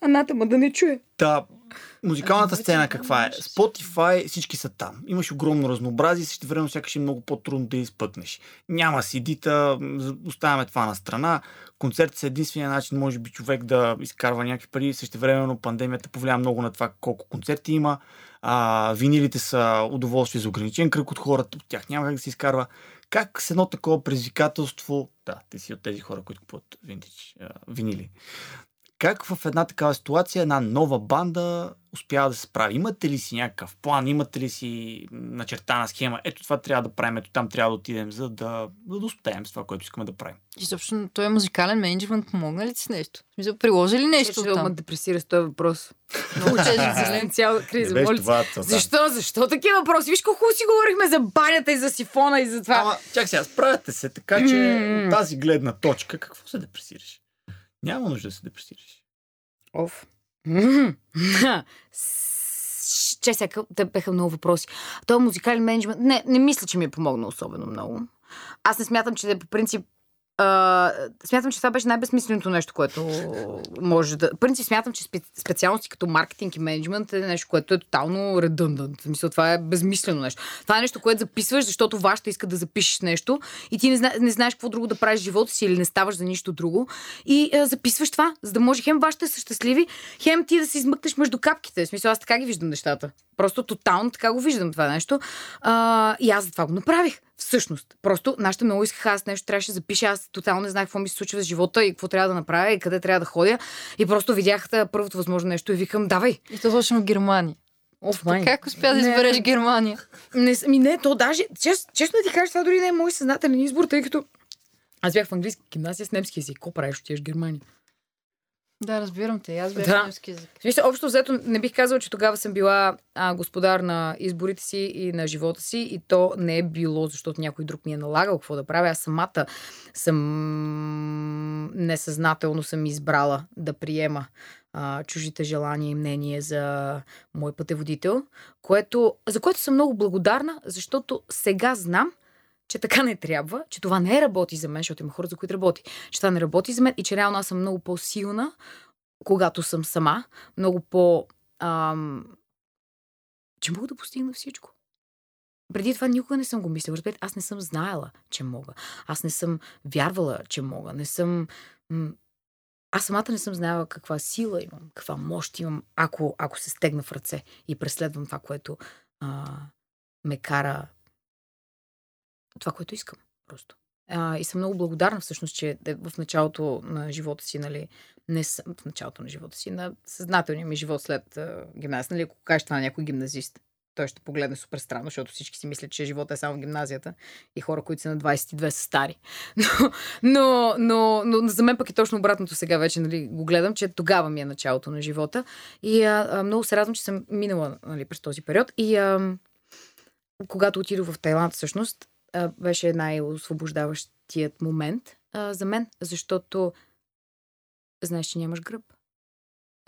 Speaker 1: анатема да не чуе.
Speaker 2: Да, музикалната сцена каква е? Spotify, всички са там. Имаш огромно разнообразие, също време сякаш е много по-трудно да изпъкнеш. Няма сидита, оставяме това на страна. Концерт са единствения начин, може би, човек да изкарва някакви пари. Също време пандемията повлия много на това колко концерти има. А, винилите са удоволствие за ограничен кръг от хората, от тях няма как да се изкарва. Как с едно такова предизвикателство, да, ти си от тези хора, които купуват винтич, винили, как в една такава ситуация една нова банда успява да се справи? Имате ли си някакъв план? Имате ли си начертана схема? Ето това трябва да правим, ето там трябва да отидем, за да, за да успеем с това, което искаме да правим.
Speaker 3: И също той е музикален менеджмент, помогна ли си нещо? Смисъл, приложи ли нещо
Speaker 1: Ще там? депресира с този въпрос. *laughs* Много често цяла криза. Не това, Защо? Защо такива въпроси? Виж колко си говорихме за банята и за сифона и за това.
Speaker 2: Ама, чак сега, справяте се, така че от тази гледна точка, какво се депресираш? Няма нужда да се депресираш.
Speaker 1: Оф. че сега те беха много въпроси. Той музикален менеджмент, не, не мисля, че ми е помогнал особено много. Аз не смятам, че по принцип смятам, че това беше най-безсмисленото нещо, което може да... Принцип смятам, че спе... специалности като маркетинг и менеджмент е нещо, което е тотално редъндант. Смисъл, това е безмислено нещо. Това е нещо, което записваш, защото вашата иска да запишеш нещо и ти не, зна... не знаеш какво друго да правиш в живота си или не ставаш за нищо друго. И а, записваш това, за да може хем вашите са щастливи, хем ти да се измъкнеш между капките. В смисъл, аз така ги виждам нещата. Просто тотално така го виждам това нещо. А, и аз за това го направих. Всъщност. Просто нашите много искаха аз нещо, трябваше да запиша. Аз тотално не знаех какво ми се случва с живота и какво трябва да направя и къде трябва да ходя. И просто видях първото възможно нещо и викам, давай.
Speaker 3: И то точно Германия.
Speaker 1: Оф, май.
Speaker 3: Как успя да избереш Германия?
Speaker 1: Не, ми не, то даже, чест, честно да ти кажа, това дори не е мой съзнателен избор, тъй като аз бях в английски гимназия с немски език. Какво правиш, отиваш в Германия?
Speaker 3: Да, разбирам те. Аз бях да. немски език.
Speaker 1: Вижте, общо взето не бих казала, че тогава съм била а, господар на изборите си и на живота си и то не е било, защото някой друг ми е налагал какво да правя. Аз самата съм несъзнателно съм избрала да приема а, чужите желания и мнения за мой пътеводител, което, за което съм много благодарна, защото сега знам, че така не трябва, че това не работи за мен, защото има хора, за които работи, че това не работи за мен и че реално аз съм много по-силна, когато съм сама, много по... Ам, че мога да постигна всичко. Преди това никога не съм го мислила. Разберете, аз не съм знаела, че мога. Аз не съм вярвала, че мога. Не съм... Аз самата не съм знаела каква сила имам, каква мощ имам, ако, ако се стегна в ръце и преследвам това, което а, ме кара това, което искам. Просто. А, и съм много благодарна всъщност, че в началото на живота си, нали, не съм в началото на живота си, на съзнателния ми живот след гимназия, нали, ако кажеш това на някой гимназист, той ще погледне супер странно, защото всички си мислят, че живота е само гимназията и хора, които са на 22 са стари. *laughs* Но, но, но, но за мен пък е точно обратното сега вече, нали, го гледам, че тогава ми е началото на живота. И а, а, много се радвам, че съм минала нали, през този период. И а, когато отидох в Тайланд, всъщност, беше най-освобождаващият момент а, за мен, защото знаеш, че нямаш гръб.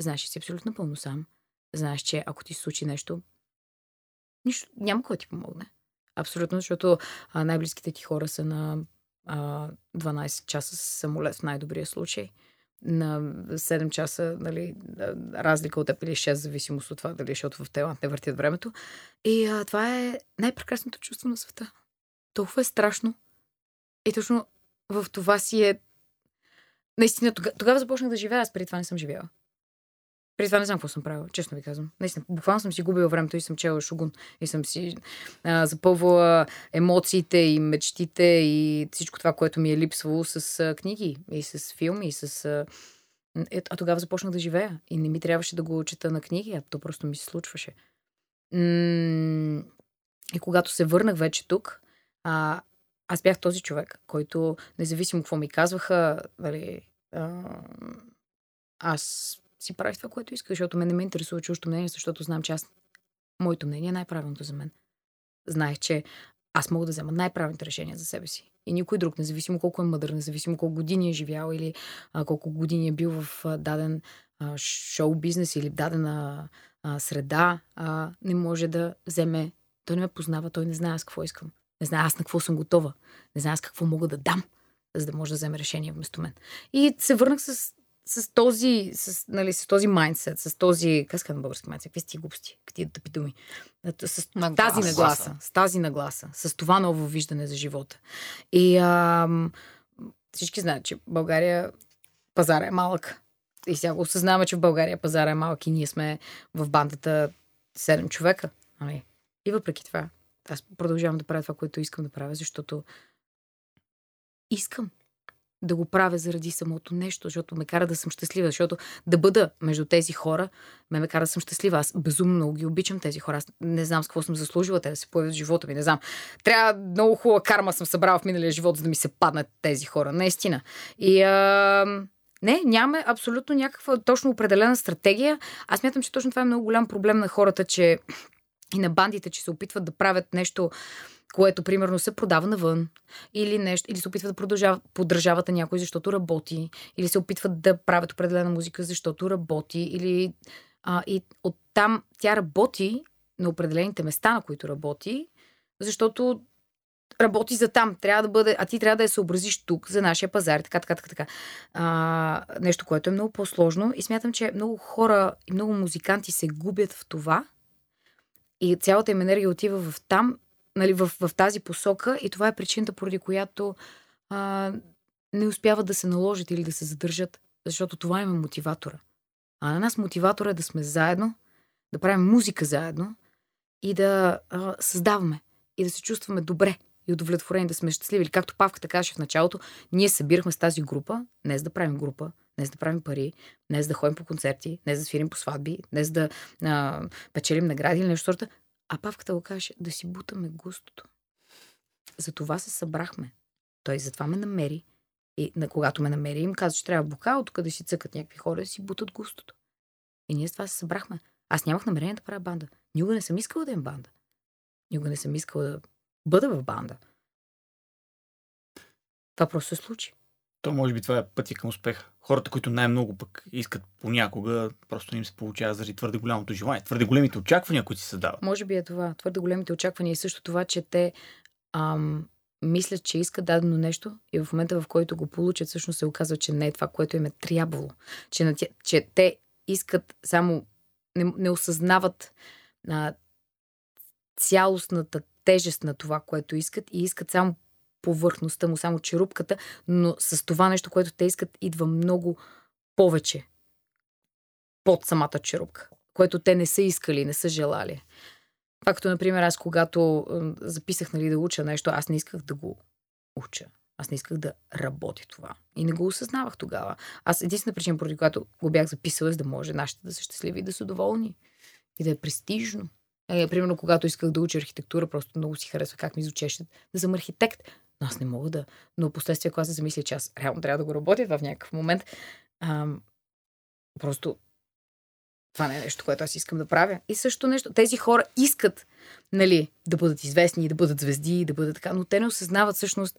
Speaker 1: Знаеш, че си абсолютно пълно сам. Знаеш, че ако ти се случи нещо, нищо, няма кой да ти помогне. Абсолютно, защото а, най-близките ти хора са на а, 12 часа с самолет в най-добрия случай. На 7 часа, нали, разлика от теб или 6, зависимост от това, дали, защото в Тайланд не въртят времето. И а, това е най-прекрасното чувство на света толкова е страшно. И точно в това си е... Наистина, тогава, тогава започнах да живея, аз преди това не съм живяла. Преди това не знам какво съм правила, честно ви казвам. Наистина, буквално съм си губила времето и съм чела Шугун. И съм си а, запълвала емоциите и мечтите и всичко това, което ми е липсвало с а, книги и с филми и с... А, е, а тогава започнах да живея. И не ми трябваше да го чета на книги, а то просто ми се случваше. М- и когато се върнах вече тук, а, аз бях този човек, който, независимо какво ми казваха, нали, а, аз си правих това, което исках, защото мен не ме интересува чуждото мнение, защото знам, че аз, моето мнение е най-правилното за мен. Знаех, че аз мога да взема най-правилните решения за себе си. И никой друг, независимо колко е мъдър, независимо колко години е живял или а, колко години е бил в а, даден а, шоу-бизнес или дадена а, среда, а, не може да вземе. Той не ме познава, той не знае с какво искам. Не знае аз на какво съм готова. Не знае аз какво мога да дам, за да може да вземе решение вместо мен. И се върнах с, с този, с, нали, с този майндсет, с този, как на български майндсет, какви сте глупости, какви тъпи думи. С нагласа. тази нагласа, с тази нагласа, с това ново виждане за живота. И а, всички знаят, че България пазара е малък. И сега осъзнаваме, че в България пазара е малък и ние сме в бандата 7 човека. Нали? И въпреки това, аз продължавам да правя това, което искам да правя, защото искам да го правя заради самото нещо, защото ме кара да съм щастлива, защото да бъда между тези хора, ме ме кара да съм щастлива. Аз безумно много ги обичам тези хора. Аз не знам с какво съм заслужила те да се появят в живота ми. Не знам. Трябва много хубава карма съм събрала в миналия живот, за да ми се паднат тези хора. Наистина. И а... Не, нямаме абсолютно някаква точно определена стратегия. Аз мятам, че точно това е много голям проблем на хората, че и на бандите, че се опитват да правят нещо, което примерно се продава навън, или нещо, или се опитват да продължават, поддържават на някой, защото работи, или се опитват да правят определена музика, защото работи, или а, и оттам тя работи, на определените места, на които работи, защото работи за там. Трябва да бъде, а ти трябва да я съобразиш тук за нашия пазар. Така, така, така, така. А, нещо, което е много по-сложно. И смятам, че много хора и много музиканти се губят в това. И цялата им енергия отива в там, нали, в, в тази посока. И това е причината, поради която а, не успяват да се наложат или да се задържат. Защото това им е мотиватора. А на нас мотиватора е да сме заедно, да правим музика заедно и да а, създаваме и да се чувстваме добре и удовлетворени, да сме щастливи. Или както Павката казаше в началото, ние събирахме с тази група, не за да правим група, не за да правим пари, не за да ходим по концерти, не за да свирим по сватби, не за да а, печелим награди или нещо. А Павката го каже да си бутаме густото. За това се събрахме. Той затова ме намери. И на, когато ме намери, им каза, че трябва бокал, тук да си цъкат някакви хора да си бутат густото. И ние с това се събрахме. Аз нямах намерение да правя банда. Никога не съм искала да им банда. Никога не съм искала да бъда в банда. Това просто се случи.
Speaker 2: То може би това е пътя към успеха. Хората, които най-много пък искат понякога, просто им се получава заради твърде голямото желание, твърде големите очаквания, които си създават.
Speaker 1: Може би е това. Твърде големите очаквания и също това, че те ам, мислят, че искат дадено нещо и в момента, в който го получат, всъщност се оказва, че не е това, което им е трябвало. Че, на тя, че те искат само, не, не осъзнават а, цялостната тежест на това, което искат и искат само повърхността му, само черупката, но с това нещо, което те искат, идва много повече под самата черупка, което те не са искали, не са желали. Както, например, аз когато записах нали, да уча нещо, аз не исках да го уча. Аз не исках да работи това. И не го осъзнавах тогава. Аз единствена причина, поради която го бях записала, е да може нашите да са щастливи и да са доволни. И да е престижно. Е, примерно, когато исках да уча архитектура, просто много си харесва как ми звучеше да съм архитект. Но аз не мога да. Но последствие, когато се замисля, че аз реално трябва да го работя в някакъв момент, ам, просто това не е нещо, което аз искам да правя. И също нещо. Тези хора искат, нали, да бъдат известни, да бъдат звезди, да бъдат така, но те не осъзнават всъщност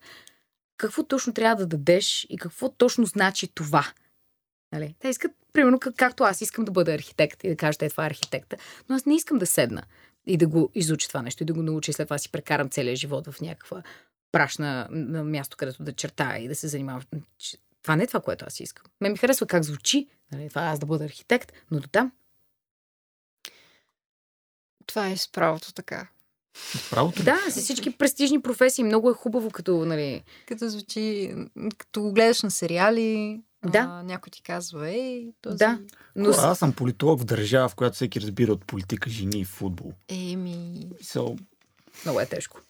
Speaker 1: какво точно трябва да дадеш и какво точно значи това. Нали? Те искат, примерно, как, както аз искам да бъда архитект и да кажа, е това е архитекта, но аз не искам да седна и да го изуча това нещо и да го науча и след това си прекарам целия живот в някаква прашна на място, където да чертая и да се занимавам. Това не е това, което аз искам. Ме ми харесва как звучи, нали? това аз да бъда архитект, но до там.
Speaker 3: Това е с правото така.
Speaker 2: Правото?
Speaker 1: Да, с всички престижни професии. Много е хубаво, като, нали...
Speaker 3: Като звучи, като го гледаш на сериали,
Speaker 1: да.
Speaker 3: А, някой ти казва, ей, този...
Speaker 1: Да.
Speaker 2: Но... Хора, аз съм политолог в държава, в която всеки разбира от политика, жени и футбол.
Speaker 3: Еми...
Speaker 2: So...
Speaker 1: Много е тежко.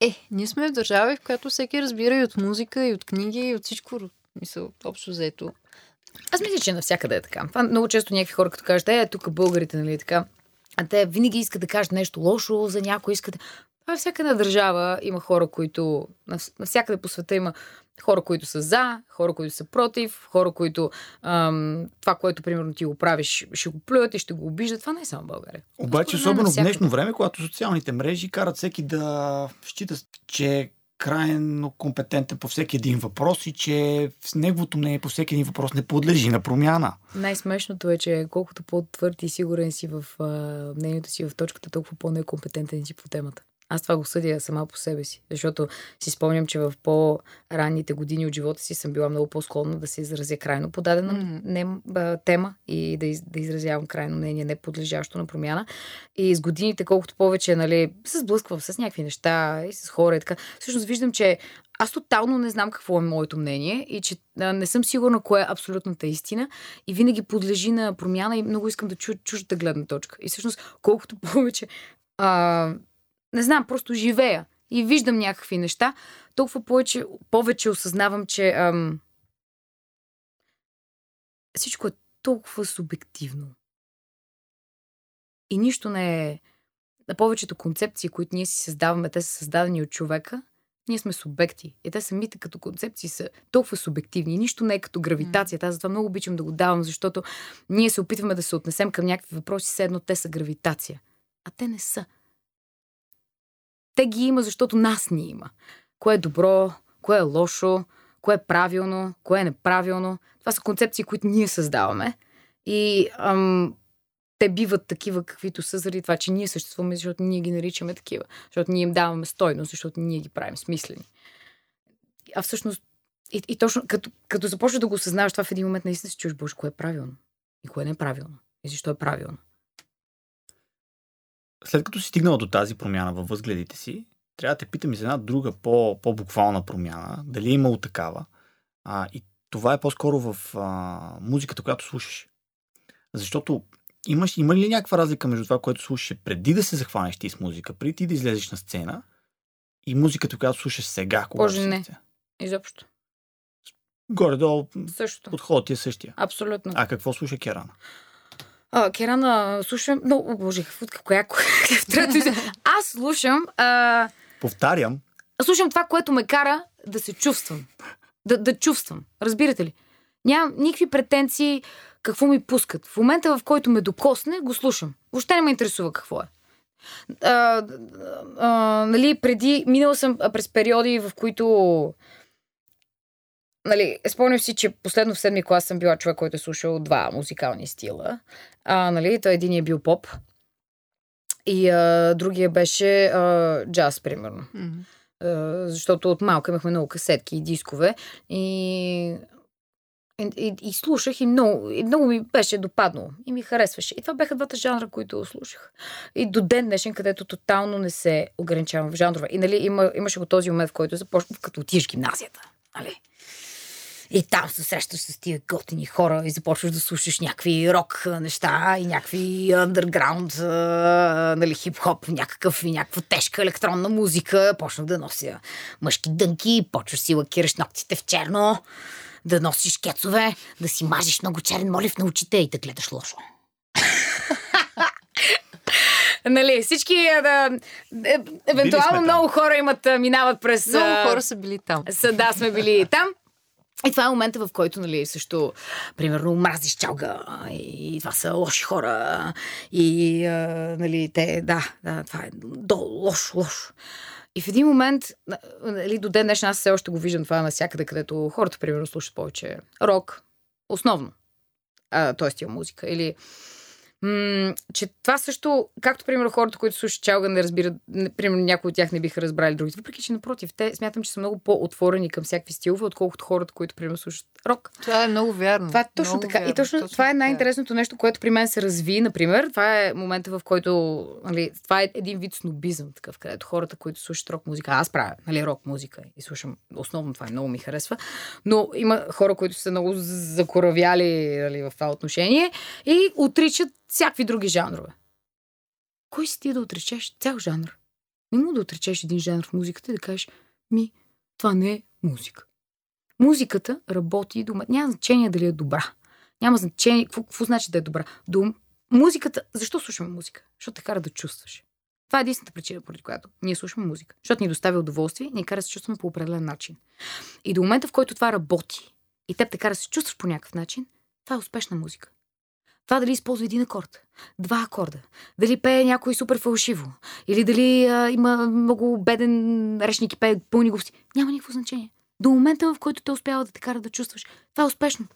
Speaker 3: Е, ние сме в държава, в която всеки разбира и от музика, и от книги, и от всичко. Мисъл, общо взето.
Speaker 1: Аз мисля, че навсякъде е така. Това много често някакви хора, като кажат, е, тук българите, нали, така. А те винаги искат да кажат нещо лошо за някой, искат. Това е всяка една държава. Има хора, които. Навсякъде по света има хора, които са за, хора, които са против, хора, които ам, това, което примерно ти го правиш, ще го плюят и ще го обиждат. Това не е само България.
Speaker 2: Обаче, особено в днешно време, когато социалните мрежи карат всеки да счита, че е крайно компетентен по всеки един въпрос и че неговото мнение по всеки един въпрос не подлежи на промяна.
Speaker 1: Най-смешното е, че колкото по-твърд и сигурен си в а, мнението си в точката, толкова по-некомпетентен си по темата. Аз това го съдя сама по себе си, защото си спомням, че в по-ранните години от живота си съм била много по-склонна да се изразя крайно по дадена mm-hmm. не, а, тема и да, из, да изразявам крайно мнение, не подлежащо на промяна. И с годините, колкото повече нали, се сблъсквам с някакви неща и с хора и така, всъщност виждам, че аз тотално не знам какво е моето мнение и че а, не съм сигурна кое е абсолютната истина и винаги подлежи на промяна и много искам да чуя чуждата гледна точка. И всъщност, колкото повече а, не знам, просто живея и виждам някакви неща, толкова повече, повече осъзнавам, че ам, всичко е толкова субективно. И нищо не е. На повечето концепции, които ние си създаваме, те са създадени от човека, ние сме субекти. И те самите като концепции са толкова субективни. Нищо не е като гравитацията. Аз затова много обичам да го давам, защото ние се опитваме да се отнесем към някакви въпроси, все едно те са гравитация. А те не са. Те ги има, защото нас ни има. Кое е добро, кое е лошо, кое е правилно, кое е неправилно. Това са концепции, които ние създаваме. И ам, те биват такива, каквито са, заради това, че ние съществуваме, защото ние ги наричаме такива. Защото ние им даваме стойност, защото ние ги правим смислени. А всъщност, и, и точно като, като започваш да го осъзнаваш това в един момент, наистина си чуеш, Боже, кое е правилно и кое не е правилно. И защо е правилно.
Speaker 2: След като си стигнала до тази промяна във възгледите си, трябва да те питам и за една друга по, по-буквална промяна. Дали е имало такава. А, и това е по-скоро в а, музиката, която слушаш. Защото имаш, има ли някаква разлика между това, което слушаш преди да се захванеш ти с музика, преди ти да излезеш на сцена и музиката, която слушаш сега,
Speaker 1: Боже, не. Изобщо.
Speaker 2: Горе-долу
Speaker 1: Същото.
Speaker 2: подходът ти е същия.
Speaker 1: Абсолютно.
Speaker 2: А какво слуша Керана?
Speaker 1: А, Керана, слушам... Но, о, боже, коя, коя, *laughs* Аз слушам... А,
Speaker 2: Повтарям,
Speaker 1: слушам това, което ме кара да се чувствам. Да, да чувствам. Разбирате ли? Нямам никакви претенции какво ми пускат. В момента, в който ме докосне, го слушам. Въобще не ме интересува какво е. А, а, нали, преди, минала съм през периоди, в които Нали, спомням си, че последно в седми клас съм била човек, който е слушал два музикални стила. А, нали, той един е бил поп. И а, другия беше а, джаз, примерно.
Speaker 3: Мгм.
Speaker 1: А, защото от малка имахме много касетки и дискове. И, и, и, и слушах и много, и много ми беше допаднало. И ми харесваше. И това бяха двата жанра, които слушах. И до ден днешен, където тотално не се ограничавам в жанрове. И нали, има, имаше го този момент, в който започна, като отидеш в гимназията. Нали? И там се срещаш с тия готини хора и започваш да слушаш някакви рок неща и някакви андерграунд, нали, хип-хоп, някакъв и някаква тежка електронна музика. Почнах да нося мъжки дънки, почваш си лакираш ногтите в черно, да носиш кецове, да си мажеш много черен молив на очите и да гледаш лошо. *laughs* Нали, всички, а, да, е, евентуално много хора имат, а, минават през...
Speaker 3: Много хора са били там.
Speaker 1: са, да, сме били там. И това е момента, в който, нали, също, примерно, мразиш чалга и това са лоши хора и, а, нали, те, да, да, това е до, лошо, лошо. И в един момент, на- нали, до ден днешен, аз все още го виждам това навсякъде, където хората, примерно, слушат повече рок, основно, а, т.е. музика. Или М- че това също, както примерно хората, които слушат чалга, не разбират, не, примерно някои от тях не биха разбрали другите. Въпреки, че напротив, те смятам, че са много по-отворени към всякакви стилове, отколкото хората, които примерно слушат рок.
Speaker 3: Това е много вярно.
Speaker 1: Това е точно
Speaker 3: много
Speaker 1: така.
Speaker 3: Вярно,
Speaker 1: и точно, това е
Speaker 3: така.
Speaker 1: най-интересното нещо, което при мен се разви, например. Това е момента, в който. Нали, това е един вид снобизъм, такъв, където хората, които слушат рок музика. Аз правя, нали, рок музика и слушам. Основно това е много ми харесва. Но има хора, които са много закоравяли нали, в това отношение и отричат всякакви други жанрове. Кой си ти да отречеш цял жанр? Не мога да отречеш един жанр в музиката и да кажеш, ми, това не е музика. Музиката работи дома. Няма значение дали е добра. Няма значение какво, какво значи да е добра. До музиката. Защо слушаме музика? Защото те кара да чувстваш. Това е единствената причина, поради която ние слушаме музика. Защото ни доставя удоволствие и ни кара да се чувстваме по определен начин. И до момента, в който това работи и теб те кара да се чувстваш по някакъв начин, това е успешна музика. Това дали използва един акорд, два акорда, дали пее някой супер фалшиво, или дали а, има много беден речник и пее пълни глупости, няма никакво значение. До момента, в който те успява да те кара да чувстваш, това е успешно.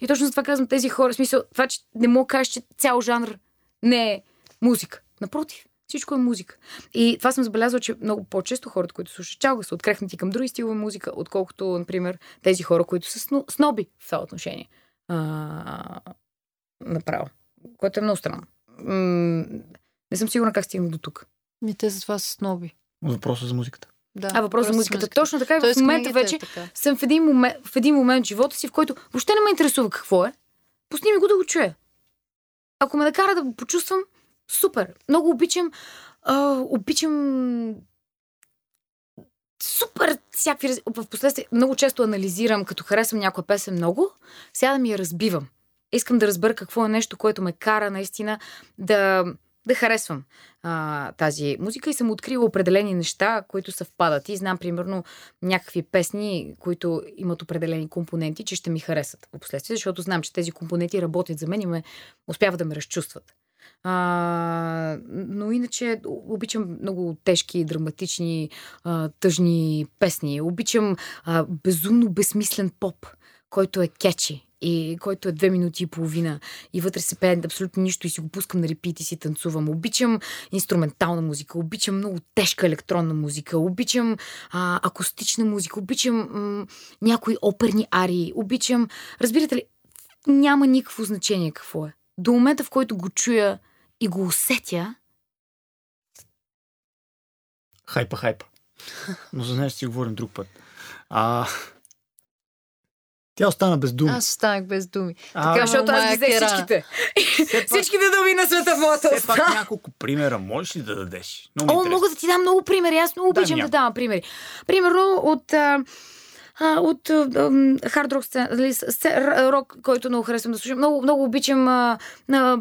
Speaker 1: И точно за това казвам тези хора, в смисъл, това, че не мога да кажеш, че цял жанр не е музика. Напротив, всичко е музика. И това съм забелязала, че много по-често хората, които слушат чалга, са открехнати към други стилове музика, отколкото, например, тези хора, които са сно- сноби в това отношение. Направо. Което е много странно. М- не съм сигурна как стигна до тук.
Speaker 3: Ми те затова са сноби.
Speaker 2: въпроса за музиката.
Speaker 3: Да,
Speaker 1: А въпрос за музиката. Точно така и
Speaker 3: Тоест,
Speaker 1: в момента вече
Speaker 3: е така.
Speaker 1: съм в един, момент, в един момент в живота си, в който въобще не ме интересува какво е. Пусни ми го да го чуя. Ако ме накара да го почувствам, супер. Много обичам. А, обичам. Супер всякакви. В последствие много често анализирам, като харесвам някоя песен много, сега да ми я разбивам. Искам да разбера какво е нещо, което ме кара наистина да, да харесвам а, тази музика и съм открила определени неща, които съвпадат. И знам, примерно, някакви песни, които имат определени компоненти, че ще ми харесат в последствие, защото знам, че тези компоненти работят за мен и ме успяват да ме разчувстват. А, но иначе обичам много тежки, драматични, а, тъжни песни. Обичам а, безумно безсмислен поп, който е кечи и който е две минути и половина и вътре се пее абсолютно нищо и си го пускам на репит и си танцувам. Обичам инструментална музика, обичам много тежка електронна музика, обичам а, акустична музика, обичам м- някои оперни арии, обичам... Разбирате ли, няма никакво значение какво е. До момента, в който го чуя и го усетя,
Speaker 2: Хайпа, хайпа. Но за нея ще си говорим друг път. А... Тя остана без думи.
Speaker 3: Аз останах без думи.
Speaker 2: а,
Speaker 3: така,
Speaker 1: защото аз ги взех всичките.
Speaker 2: пак,
Speaker 1: Всичките думи на света в моята
Speaker 2: все пак няколко примера можеш ли да дадеш? Много
Speaker 1: О,
Speaker 2: интересно.
Speaker 1: мога да ти дам много примери. Аз много обичам да
Speaker 2: някой.
Speaker 1: давам примери. Примерно от... А, а, от хард рок нали, рок, който много харесвам да слушам. Много, много обичам а, а, а,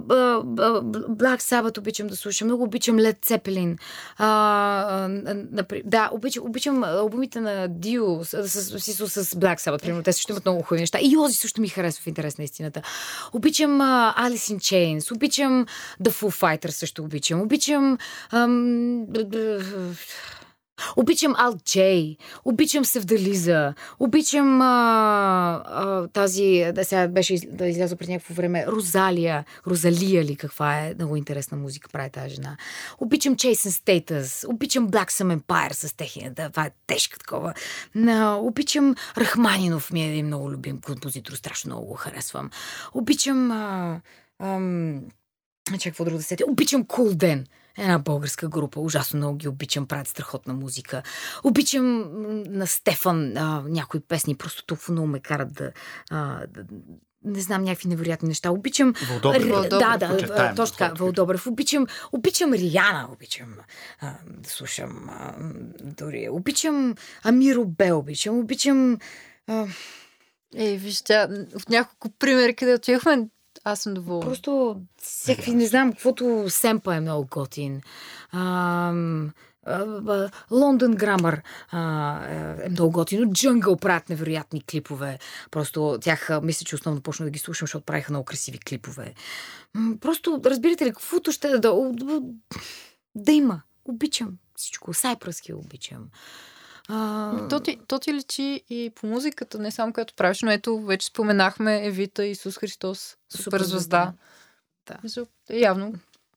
Speaker 1: Black Sabbath обичам да слушам. Много обичам Led Zeppelin. А, а, напри... Да, обичам, обичам албумите на Dio с, с, с, с Black Sabbath, примерно. Те също имат много хубави неща. И Ози също ми харесва в интерес на истината. Обичам а, Alice in Chains, обичам The Foo Fighters също обичам. Обичам ам, Обичам Ал Джей, обичам Севдализа, обичам а, а, тази, да сега беше да излязла пред някакво време, Розалия, Розалия ли каква е, много интересна музика прави тази жена. Обичам Чейсен Стейтъс, обичам Black Some Empire с техния, да, това е тежка такова. На, обичам Рахманинов ми е един много любим композитор, страшно много го харесвам. Обичам а, ам, Чакай, какво друго да сетя. Обичам Cool Den. Една българска група. Ужасно много ги обичам. Правят страхотна музика. Обичам на Стефан а, някои песни. Просто толкова много ме карат да, а, да не знам, някакви невероятни неща. Обичам...
Speaker 2: Вълдобрев.
Speaker 1: Р-
Speaker 3: Вълдобрев,
Speaker 1: Да, да,
Speaker 2: подчертаем,
Speaker 1: а, точно така.
Speaker 2: Вълдобрев.
Speaker 1: Обичам, обичам Риана. Обичам а, да слушам а, дори. Обичам Амиро Бел. Обичам. Обичам... А,
Speaker 3: Ей, виж, тя, от няколко примери, където отивахме, аз съм доволна.
Speaker 1: Просто всякакви, не знам, каквото семпа е много готин. Ам, Лондон Грамър а, е много готино. Джънгъл правят невероятни клипове. Просто тях мисля, че основно почна да ги слушам, защото правиха много красиви клипове. Просто, разбирате ли, каквото ще да, да, да има. Обичам всичко. Сайпръски обичам. А,
Speaker 3: То ти, то ти личи и по музиката, не само като правиш, но ето вече споменахме Евита, Исус Христос, супер звезда.
Speaker 1: Да.
Speaker 3: Явно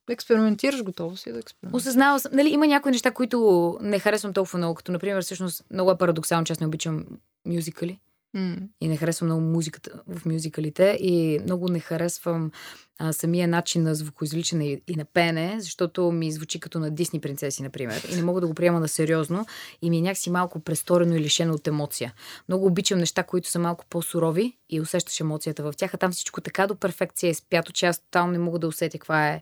Speaker 3: експериментираш, готово си да експериментираш.
Speaker 1: Осъзнала съм. Нали, има някои неща, които не харесвам толкова много, като например, всъщност много е парадоксално, че аз не обичам мюзикали И не харесвам много музиката в мюзикалите и много не харесвам а, самия начин на звукоизвличане и, и на пене, защото ми звучи като на Дисни принцеси, например. И не мога да го приема на сериозно и ми е някакси малко престорено и лишено от емоция. Много обичам неща, които са малко по-сурови и усещаш емоцията в тях, а там всичко така до перфекция е спято, че аз там не мога да усетя каква е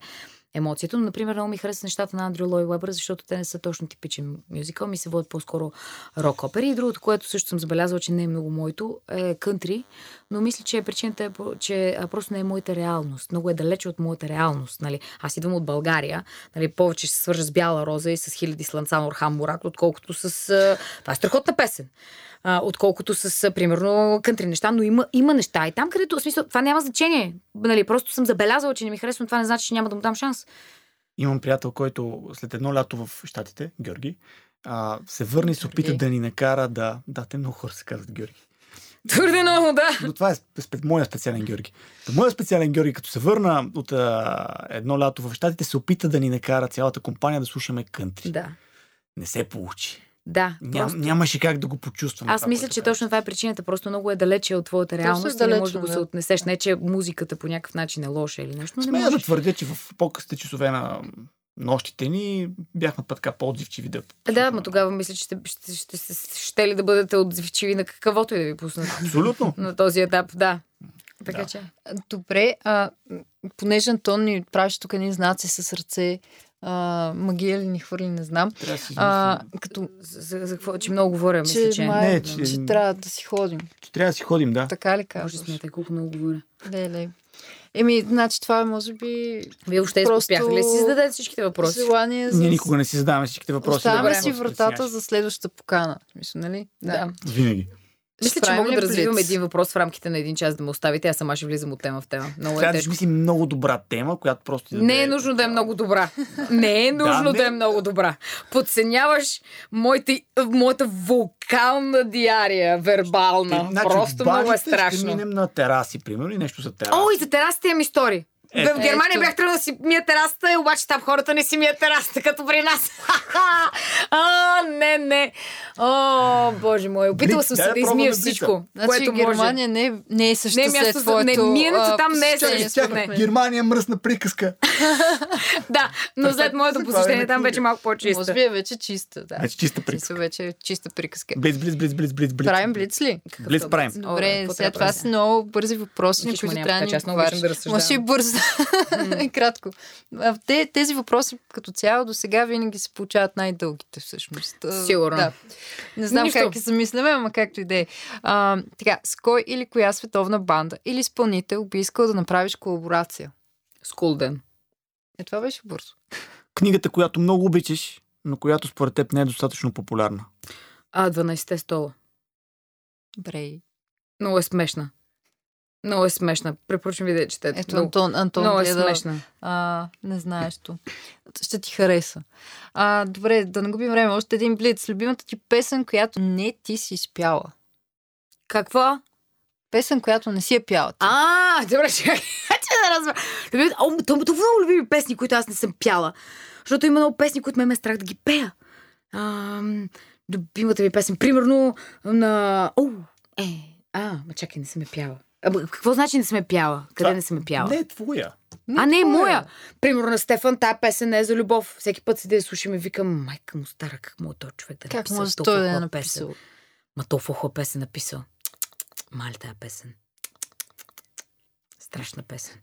Speaker 1: емоцията. Но, например, много ми харесват нещата на Андрю Лой Уебър, защото те не са точно типичен мюзикъл, ми се водят по-скоро рок опери. И другото, което също съм забелязала, че не е много моето, е кънтри, но мисля, че причината е, че просто не е моята реалност. Много е далече от моята реалност. Нали? Аз идвам от България, нали? повече се свържа с Бяла Роза и с хиляди слънца на Орхан Мурак, отколкото с... Това е страхотна песен. Отколкото с, примерно, кънтри неща, но има, има неща. И там, където, в смисъл, това няма значение. Нали? Просто съм забелязала, че не ми харесва, това не значи, че няма да му дам шанс.
Speaker 2: Имам приятел, който след едно лято в Штатите, Георги, а, се върне и се опита да ни накара да... Да, те много хора се казват Георги.
Speaker 1: Твърде много, да.
Speaker 2: Но това е моя специален Георги. Та моя специален Георги, като се върна от а, едно лято в Штатите, се опита да ни накара цялата компания да слушаме кънтри.
Speaker 1: Да.
Speaker 2: Не се получи.
Speaker 1: Да.
Speaker 2: Ням,
Speaker 1: просто-
Speaker 2: Нямаше как да го почувствам.
Speaker 1: Аз
Speaker 2: това,
Speaker 1: мисля, че точно това е причината. Просто много е далече от твоята реалност и не можеш да го се отнесеш. Не, че музиката по някакъв начин е лоша или нещо, но не
Speaker 2: Смея да
Speaker 1: можеш.
Speaker 2: твърдя, че в по-късите часове на нощите ни бяхме път така по-отзивчиви да...
Speaker 1: Да, но тогава мисля, че ще, ще, ще, ще, ще ли да бъдете отзивчиви на каквото и да ви пуснат.
Speaker 2: Абсолютно. *laughs*
Speaker 1: на този етап, да. Така
Speaker 2: Да.
Speaker 1: че.
Speaker 3: Добре, а, понеже Антон ни правиш тук едни знаци с ръце, а, магия ли ни хвърли, не знам.
Speaker 2: Трябва да си
Speaker 3: А, като
Speaker 1: За, за, за какво? Че много говоря, мисля,
Speaker 3: че,
Speaker 1: че.
Speaker 3: май,
Speaker 2: Не,
Speaker 3: че...
Speaker 2: че-
Speaker 3: трябва да си ходим.
Speaker 2: че трябва да си ходим, да.
Speaker 3: Така ли
Speaker 1: Може да
Speaker 3: казваш?
Speaker 1: смятай колко много говоря.
Speaker 3: Леле. Еми, значи това е, може би,
Speaker 1: Вие въобще
Speaker 3: Просто-
Speaker 1: успяхте ли си зададете всичките въпроси?
Speaker 3: желание за...
Speaker 2: Ние никога не си задаваме всичките въпроси.
Speaker 3: Оставяме
Speaker 1: Добре.
Speaker 3: си вратата за следващата покана. Мисля, нали?
Speaker 1: Да.
Speaker 2: Винаги.
Speaker 1: Мисля, че мога да развивам един въпрос в рамките на един час да му оставите. Аз сама ще влизам от тема в тема. Много е
Speaker 2: Трябва да
Speaker 1: тежко.
Speaker 2: измислим много добра тема, която просто да *laughs*
Speaker 1: Не е нужно да е много добра. Не е нужно да,
Speaker 2: не.
Speaker 1: е много добра. Подценяваш моите, моята вулкална диария, вербална.
Speaker 2: Значи,
Speaker 1: Просто много е
Speaker 2: баните Ще
Speaker 1: страшно.
Speaker 2: минем на тераси, примерно, и нещо за тераси.
Speaker 1: О, и за терасите имам истории.
Speaker 2: Е,
Speaker 1: в Германия
Speaker 3: ето.
Speaker 1: бях тръгнала да си мия терасата, и обаче там хората не си мият терасата, като при нас. *laughs* а, не, не. О, боже мой. Опитала съм се
Speaker 2: да
Speaker 1: измия всичко,
Speaker 3: Значи
Speaker 1: което може.
Speaker 3: Германия не, е- не е също
Speaker 1: Не е
Speaker 3: след
Speaker 1: място за-
Speaker 3: твоето...
Speaker 1: не, миенето там не е също.
Speaker 2: Германия мръсна приказка. *laughs*
Speaker 1: Да, но след моето посещение там вече малко по-чиста.
Speaker 3: Може би е вече чиста, да.
Speaker 2: Значи чиста приказка.
Speaker 3: вече е чиста приказка.
Speaker 2: Блиц, блиц, блиц, блиц, блиц.
Speaker 3: Правим блиц ли?
Speaker 2: Блиц правим.
Speaker 3: Добре, сега това са много бързи въпроси, на които трябва да ни Може и бързо. И *laughs* кратко. Те, тези въпроси като цяло до сега винаги се получават най-дългите всъщност.
Speaker 1: Сигурно.
Speaker 3: Да. Не знам
Speaker 1: Нищо.
Speaker 3: как ги замисляме, ама както и да е. Така, с кой или коя световна банда или изпълнител би искал да направиш колаборация?
Speaker 1: Скулден.
Speaker 3: Е, това беше бързо.
Speaker 2: Книгата, която много обичаш, но която според теб не е достатъчно популярна.
Speaker 1: А, 12-те стола.
Speaker 3: Добре.
Speaker 1: Много е смешна. Много е смешна. Препоръчвам ви да я четете.
Speaker 3: Ето
Speaker 1: много,
Speaker 3: Антон, Антон
Speaker 1: много е
Speaker 3: гледа,
Speaker 1: смешна.
Speaker 3: а, не знаещо. Ще ти хареса. А, добре, да не губим време. Още един блиц. Любимата ти песен, която не ти си изпяла.
Speaker 1: Какво?
Speaker 3: Песен, която не си е пяла. Ти.
Speaker 1: А, добре, *laughs* чакай. Че да разбера. Люби... О, то толкова много любими песни, които аз не съм пяла. Защото има много песни, които ме ме е страх да ги пея. А, любимата ми песен, примерно на... О, е, а, ма чакай, не съм я пяла. А, б- какво значи не съм я пяла? Къде
Speaker 2: Това
Speaker 1: не съм я пяла?
Speaker 2: Не е твоя.
Speaker 1: а, не е
Speaker 3: твоя.
Speaker 1: моя. Примерно на Стефан, тая песен не е за любов. Всеки път си да я слушам и викам, майка му стара, как му е този човек да
Speaker 3: Как
Speaker 1: написал
Speaker 3: може
Speaker 1: толкова
Speaker 3: той да е
Speaker 1: хубава песен?
Speaker 3: написал?
Speaker 1: Ма толкова хубава песен написал. Мали тая песен. Страшна песен.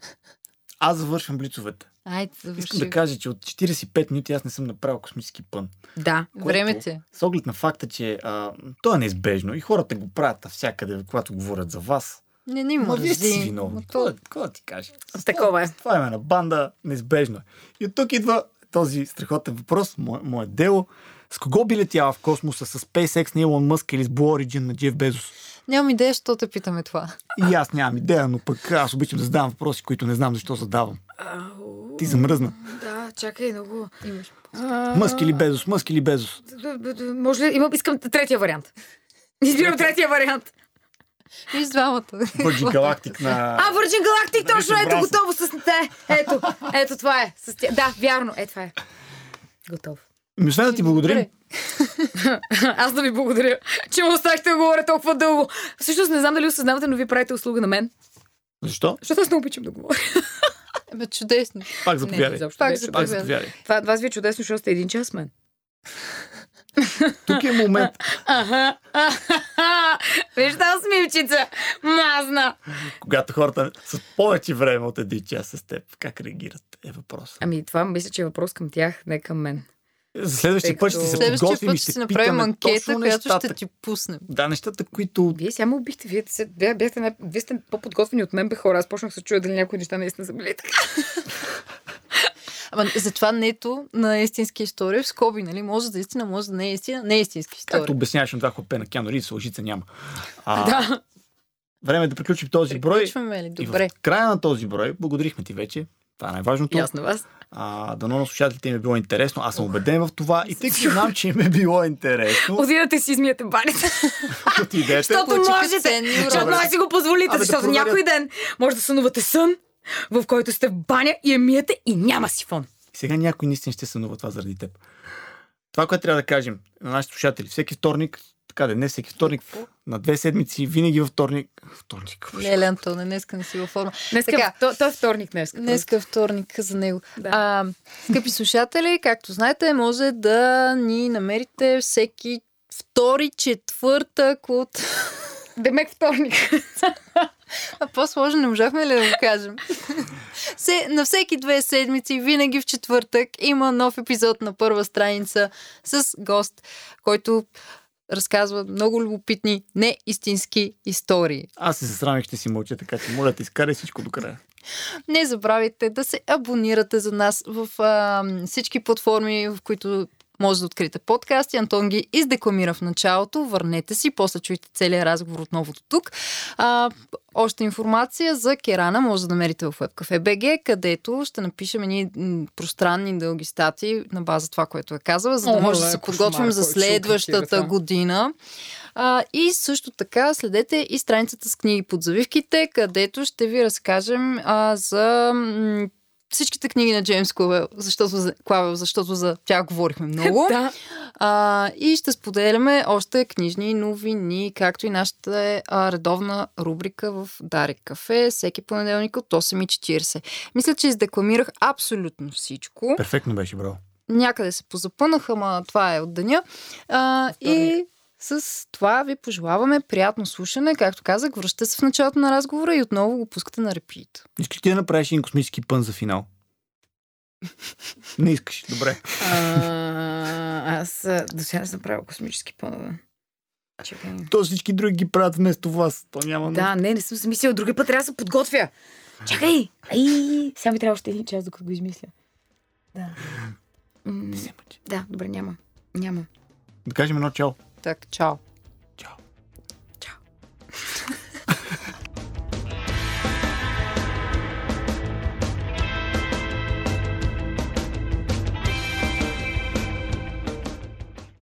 Speaker 2: Аз завършвам блицовете.
Speaker 3: Айде,
Speaker 2: Искам
Speaker 3: завърши.
Speaker 2: да кажа, че от 45 минути аз не съм направил космически пън.
Speaker 1: Да.
Speaker 3: Време ти. е.
Speaker 2: С оглед на факта, че а, то е неизбежно и хората го правят навсякъде, когато говорят за вас.
Speaker 3: Не, не
Speaker 2: Ма вие сте виновни.
Speaker 3: То-
Speaker 2: да, какво ти кажа? С
Speaker 1: Такова е.
Speaker 2: с Това име на банда, неизбежно е. И от тук идва този страхотен въпрос, мое, мое дело. С кого би летяла в космоса? С SpaceX на Илон Мъск или с Blue Origin на Джеф Безос?
Speaker 3: Нямам идея, що те питаме това.
Speaker 2: И аз нямам идея, но пък аз обичам да задавам въпроси, които не знам защо задавам.
Speaker 1: Ау,
Speaker 2: Ти замръзна.
Speaker 1: Да, чакай много.
Speaker 3: Имаш.
Speaker 1: А,
Speaker 2: Мъск или Безос? Мъск или Безос?
Speaker 1: Може ли? Имам, искам третия вариант. Избирам третия вариант.
Speaker 3: С двамата.
Speaker 2: Virgin Galactic на...
Speaker 1: А, Virgin Galactic, точно, ето, готово с те. Ето, ето, това е. С тя. Да, вярно, е, това е. Готов.
Speaker 2: Ми освен да ти благодарим. *laughs*
Speaker 1: Аз да ви благодаря, че ме оставихте да говоря толкова дълго. Всъщност не знам дали осъзнавате, но ви правите услуга на мен.
Speaker 2: защо?
Speaker 1: Защото аз не обичам да говоря.
Speaker 3: Бе, чудесно.
Speaker 2: Пак заповядай.
Speaker 1: изобщо
Speaker 3: Пак
Speaker 1: е
Speaker 3: заповядай.
Speaker 2: Пак заповядай.
Speaker 1: Това вас ви е чудесно, защото сте един час с мен.
Speaker 2: Тук е момент.
Speaker 1: Аха, аха, Виж тази смивчица, мазна.
Speaker 2: когато хората с повече време от един час с теб, как реагират е въпрос.
Speaker 1: Ами това мисля, че е въпрос към тях, не към мен.
Speaker 2: За следващия
Speaker 1: Тъй
Speaker 2: път ще се подготвим и ще
Speaker 3: ще си направим анкета, която ще ти пуснем.
Speaker 2: Да, нещата, които...
Speaker 1: Вие сега убихте, вие, се, бя- бяхте, най- вие сте по-подготвени от мен, бе хора. Аз почнах да се чуя дали някои неща наистина са били така. *laughs*
Speaker 3: Ама затова нето на истински история в скоби, нали? Може да е истина, може да не е истина, не е истински история.
Speaker 2: Както обясняваш на това хлапе на Кяно Ривз, лъжица няма. А, *laughs*
Speaker 1: Да.
Speaker 2: Време е да приключим този брой.
Speaker 3: Приключваме ли?
Speaker 2: И
Speaker 3: Добре.
Speaker 2: в края на този брой, благодарихме ти вече. Това е най-важното.
Speaker 1: Ясно вас.
Speaker 2: А, дано на слушателите им е било интересно. Аз съм убеден в това. И тъй като знам, че им е било интересно,
Speaker 1: Отидете си измиете баните.
Speaker 2: отидете.
Speaker 1: Защото можете. Защото може си го позволите,
Speaker 2: Абе,
Speaker 1: защото някой ден може да сънувате сън, в който сте в баня и я миете и няма сифон.
Speaker 2: Сега някой наистина ще сънува това заради теб. Това, което трябва да кажем на нашите слушатели, всеки вторник, така да не всеки вторник, на две седмици, винаги във вторник. Вторник.
Speaker 3: Леле, Антоне, днеска не си във форма.
Speaker 1: Днеска,
Speaker 3: Така.
Speaker 1: то, то е вторник днес.
Speaker 3: Днеска е вторник за него.
Speaker 1: Да.
Speaker 3: А, скъпи слушатели, както знаете, може да ни намерите всеки втори четвъртък от...
Speaker 1: Демек вторник. *laughs*
Speaker 3: А по-сложно не можахме ли да го кажем? Се, на всеки две седмици, винаги в четвъртък, има нов епизод на първа страница с гост, който разказва много любопитни, неистински истории.
Speaker 2: Аз се засрамих, ще си мълча, така че моля те, изкарай всичко до края.
Speaker 3: Не забравяйте да се абонирате за нас в а, всички платформи, в които може да откриете подкасти. Антон ги издекламира в началото. Върнете си, после чуйте целият разговор отново до тук. А, още информация за Керана може да намерите в WebCafe.bg, където ще напишем едни пространни дълги статии на база това, което е казала, за да може да се подготвим за следващата година. А, и също така следете и страницата с книги под завивките, където ще ви разкажем а, за всичките книги на Джеймс Клавел, защото, Клавел, защото за тях говорихме много. *laughs*
Speaker 1: да.
Speaker 3: А, и ще споделяме още книжни новини, както и нашата а, редовна рубрика в Дарик Кафе, всеки понеделник от 8.40. Мисля, че издекламирах абсолютно всичко.
Speaker 2: Перфектно беше, бро.
Speaker 3: Някъде се позапънах, ама това е от деня. А, и с това ви пожелаваме приятно слушане. Както казах, връщате се в началото на разговора и отново го пускате на репит.
Speaker 2: Искаш ти да направиш един космически пън за финал? Не искаш. Добре.
Speaker 1: А, аз до сега не съм правил космически пънове.
Speaker 2: То всички други ги правят вместо вас. То няма
Speaker 1: Да, не, не съм се мислила. Други път трябва да се подготвя. Чакай! Ай! Сега ми трябва още един час, докато го измисля. Да.
Speaker 2: Не се мъчи.
Speaker 1: да, добре, няма. Няма.
Speaker 2: Да кажем едно чао.
Speaker 3: Tak ciao. Ciao. Ciao.